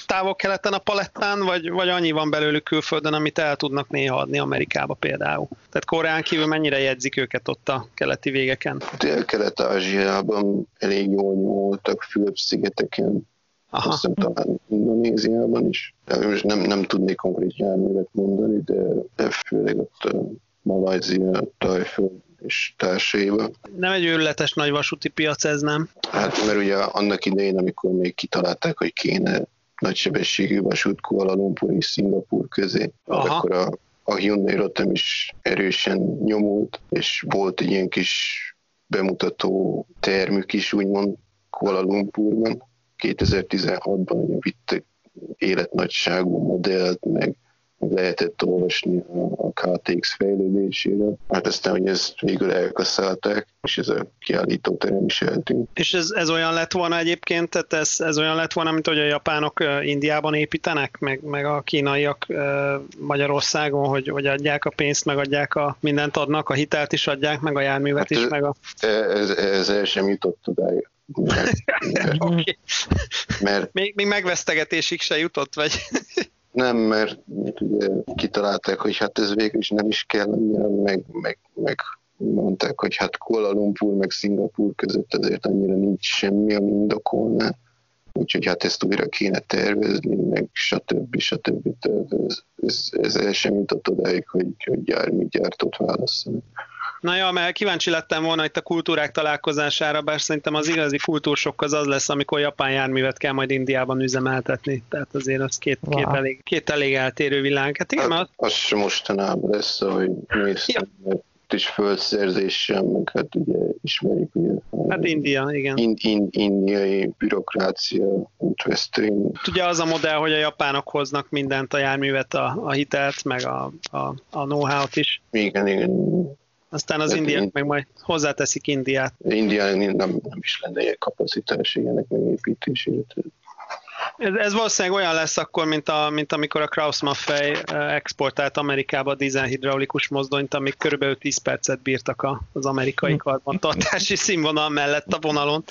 távol-keleten a palettán, vagy, vagy annyi van belőlük külföldön, amit el tudnak néha adni Amerikába például. Tehát Koreán kívül mennyire jegyzik őket ott a keleti végeken? Dél-Kelet-Ázsiában elég jól nyomultak, Fülöp-szigeteken, Aha. Azt hiszem talán Indonéziában is. Most nem, nem tudnék konkrét járművet mondani, de, de főleg ott Malajzia, Tajföld és társaiba. Nem egy őrületes nagy vasúti piac ez, nem? Hát mert ugye annak idején, amikor még kitalálták, hogy kéne nagysebességű vasút Kuala Lumpur és Szingapur közé, Aha. akkor a, a Hyundai Rotem is erősen nyomult, és volt egy ilyen kis bemutató termük is, úgymond Kuala Lumpurban, 2016-ban ugye vittek életnagyságú modellt, meg, lehetett olvasni a, KTX fejlődéséről. Hát aztán, hogy ezt végül elkasszálták, és ez a kiállítóterem is eltűnt. És ez, ez olyan lett volna egyébként, tehát ez, ez olyan lett volna, mint hogy a japánok Indiában építenek, meg, meg a kínaiak Magyarországon, hogy, hogy adják a pénzt, meg adják a mindent adnak, a hitelt is adják, meg a járművet hát is, ez, meg a... Ez, ez el sem jutott odáig. Mert, <laughs> mert, okay. mert még, még megvesztegetésig se jutott, vagy? nem, mert ugye kitalálták, hogy hát ez végül is nem is kell meg, meg, meg mondták, hogy hát Kuala Lumpur meg Szingapur között azért annyira nincs semmi, ami indokolná. Úgyhogy hát ezt újra kéne tervezni, meg stb. stb. stb. Ez, ez, ez el sem jutott odáig, hogy, hogy járműgyártót válasszanak. Na ja, mert kíváncsi lettem volna itt a kultúrák találkozására, bár szerintem az igazi kultúrsok az az lesz, amikor japán járművet kell majd Indiában üzemeltetni. Tehát azért az két, wow. két, elég, két elég eltérő világ. Hát igen, hát, az... az mostanában lesz, hogy néztem, ja is földszerzéssel, meg hát ugye ismerik ugye. Hát India, igen. In, in, indiai bürokrácia, útvesztőn. Ugye az a modell, hogy a japánok hoznak mindent, a járművet, a, a hitelt, meg a, a, a know-how-t is. Igen, igen. Aztán az hát indiák meg majd hozzáteszik Indiát. Indián nem, nem is lenne ilyen kapacitás ilyenek megépítésére. Ez, ez valószínűleg olyan lesz akkor, mint, a, mint amikor a Kraus Maffei exportált Amerikába a dízelhidraulikus mozdonyt, amik körülbelül 10 percet bírtak az amerikai hm. karbantartási <laughs> színvonal mellett a vonalon.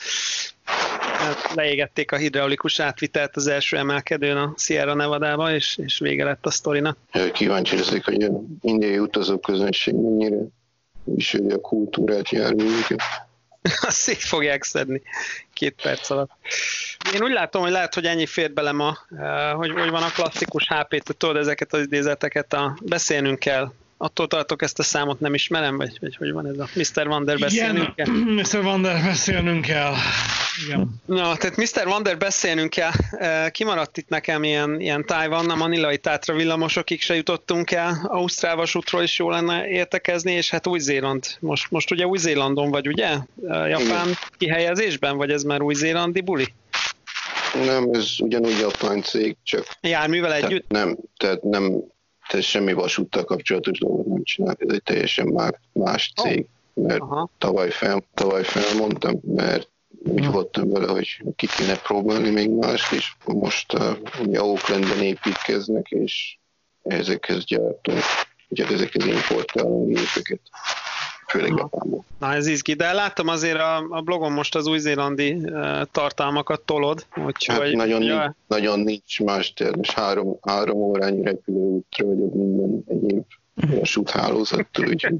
Hát leégették a hidraulikus átvitelt az első emelkedőn a Sierra Nevada-ba, és, és vége lett a sztorinak. Kíváncsi leszek, hogy a indiai utazó közönség mennyire viseli a kultúrát, járműveket. <laughs> azt szét fogják szedni két perc alatt. Én úgy látom, hogy lehet, hogy ennyi fért bele ma, hogy, hogy van a klasszikus HP-t, tudod ezeket az idézeteket, a, beszélnünk kell attól tartok ezt a számot nem ismerem, vagy, vagy hogy van ez a Mr. Wonder beszélnünk kell? <clears throat> Mr. Wonder beszélnünk kell. Igen. Na, tehát Mr. Wonder beszélnünk kell. Kimaradt itt nekem ilyen, ilyen Taiwan, a manilai tátra villamosokig se jutottunk el. Ausztrál vasútról is jó lenne értekezni, és hát Új-Zéland. Most, most ugye Új-Zélandon vagy, ugye? Japán Igen. kihelyezésben, vagy ez már új-zélandi buli? Nem, ez ugyanúgy japán cég, csak... Járművel együtt? Tehát nem, tehát nem tehát semmi vasúttal kapcsolatos dolgot nem csinál, ez egy teljesen már más cég, mert Aha. tavaly, fel, tavaly felmondtam, mert úgy voltam vele, hogy ki kéne próbálni még mást, és most uh, ugye Oaklandben építkeznek, és ezekhez gyártunk, ugye ezekhez importálunk gépeket főleg Japánból. Na ez izgi, de láttam azért a, a blogon most az új-zélandi uh, tartalmakat tolod, úgyhogy... Hát nagyon, ja. nincs, nagyon nincs más, tehát most három, három órányi repülőútra vagyok minden egyéb vasúthálózattól, úgyhogy...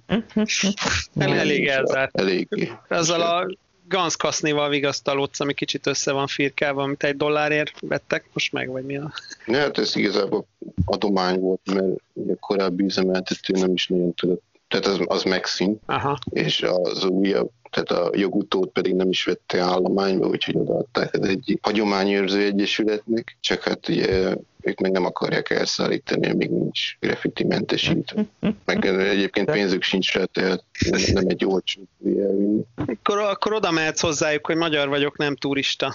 <laughs> elég elzárt. Eléggé. Ezzel a Gans Kasznival vigasztalódsz, ami kicsit össze van firkálva, amit egy dollárért vettek, most meg vagy mi a... Ne, hát ez igazából adomány volt, mert a korábbi üzemeltető nem is nagyon tudott tehát az, az megszűnt, Aha. és az újabb, tehát a jogutót pedig nem is vette állományba, úgyhogy odaadták az egy hagyományőrző egyesületnek, csak hát ugye ők meg nem akarják elszállítani, amíg nincs graffiti mentesítve. Meg egyébként pénzük sincs rá, tehát nem egy olcsó elvinni. Akkor, akkor oda mehetsz hozzájuk, hogy magyar vagyok, nem turista.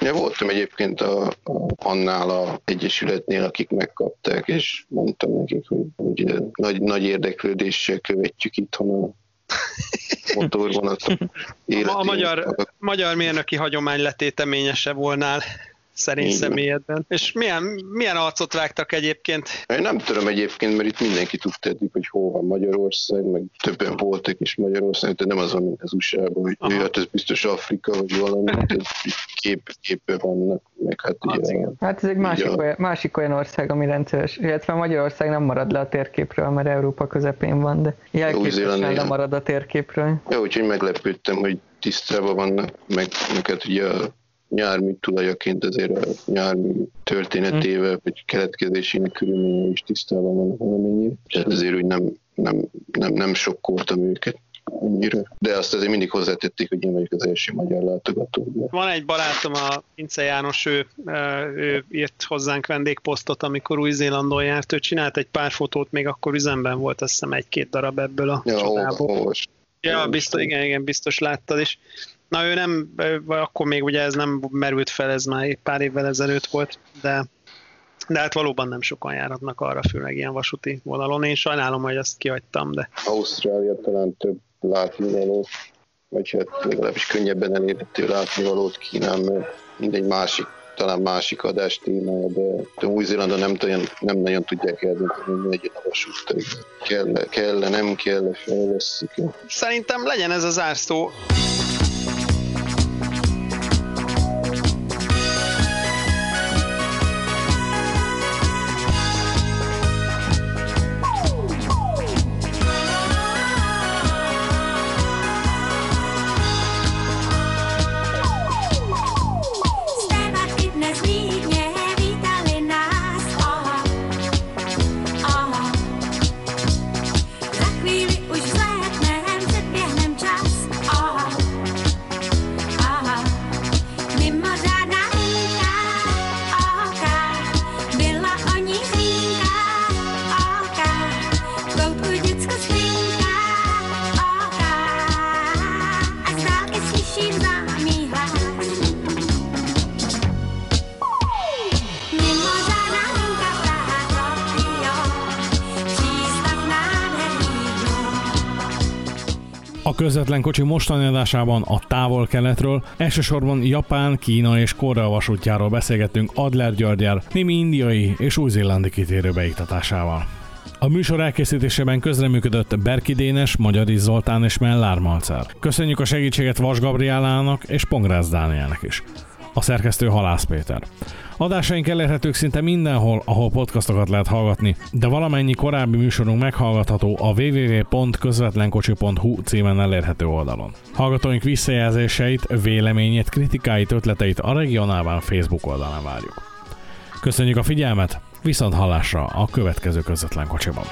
Ja, voltam egyébként a, a, annál a egyesületnél, akik megkapták, és mondtam nekik, hogy ugye, nagy, nagy érdeklődéssel követjük itthon a motorvonatok A, a magyar, magyar mérnöki hagyomány letéteményese volnál szerint Igen. személyedben. És milyen, milyen arcot vágtak egyébként? Én nem tudom egyébként, mert itt mindenki tudta eddig, hogy hol van Magyarország, meg többen voltak is Magyarország, de nem az, mint az USA-ban, hogy Aha. hát ez biztos Afrika, vagy valami, kép, képbe vannak, meg hát hát, ugye, Hát ez egy másik, a... olyan, másik olyan ország, ami rendszeres, illetve Magyarország nem marad le a térképről, mert Európa közepén van, de jelképesen nem marad a térképről. Ja, úgyhogy meglepődtem, hogy tisztában vannak, meg, meg hát ugye a nyármű tulajaként azért a nyármű történetével, mm. vagy keletkezésének körülményei is tisztában van valamennyire. Tehát ezért úgy nem, nem, nem, nem sokkoltam őket annyira. De azt azért mindig hozzátették, hogy én vagyok az első magyar látogató. De... Van egy barátom, a Ince János, ő, ő írt hozzánk vendégposztot, amikor Új-Zélandon járt, ő csinált egy pár fotót, még akkor üzemben volt, azt hiszem egy-két darab ebből a ja, csodából. Ja, biztos, igen, igen, biztos láttad is. Na ő nem, akkor még ugye ez nem merült fel, ez már pár évvel ezelőtt volt, de, de hát valóban nem sokan járatnak arra, főleg ilyen vasúti vonalon. Én sajnálom, hogy ezt kihagytam, de... Ausztrália talán több látnivaló, vagy hát legalábbis könnyebben elérhető látnivalót kínál, mert mindegy másik talán másik adás témája, de, Új-Zélandon nem, nem nagyon tudják eldönteni, hogy legyen a vasút. Kell, kell, nem kell, fejlesztik. Szerintem legyen ez az árszó. Közvetlen kocsi mostani adásában a távol-keletről, elsősorban Japán, Kína és Korea vasútjáról beszélgettünk Adler Györgyel, némi indiai és új-zélandi kitérő beiktatásával. A műsor elkészítésében közreműködött Berki Dénes, Magyari Zoltán és Mellár Malcer. Köszönjük a segítséget Vas Gabriálának és Pongrász Dánielnek is. A szerkesztő Halász Péter. Adásaink elérhetők szinte mindenhol, ahol podcastokat lehet hallgatni, de valamennyi korábbi műsorunk meghallgatható a www.közvetlenkocsi.hu címen elérhető oldalon. Hallgatóink visszajelzéseit, véleményét, kritikáit, ötleteit a regionálban Facebook oldalán várjuk. Köszönjük a figyelmet, viszont hallásra a következő közvetlen kocsiban.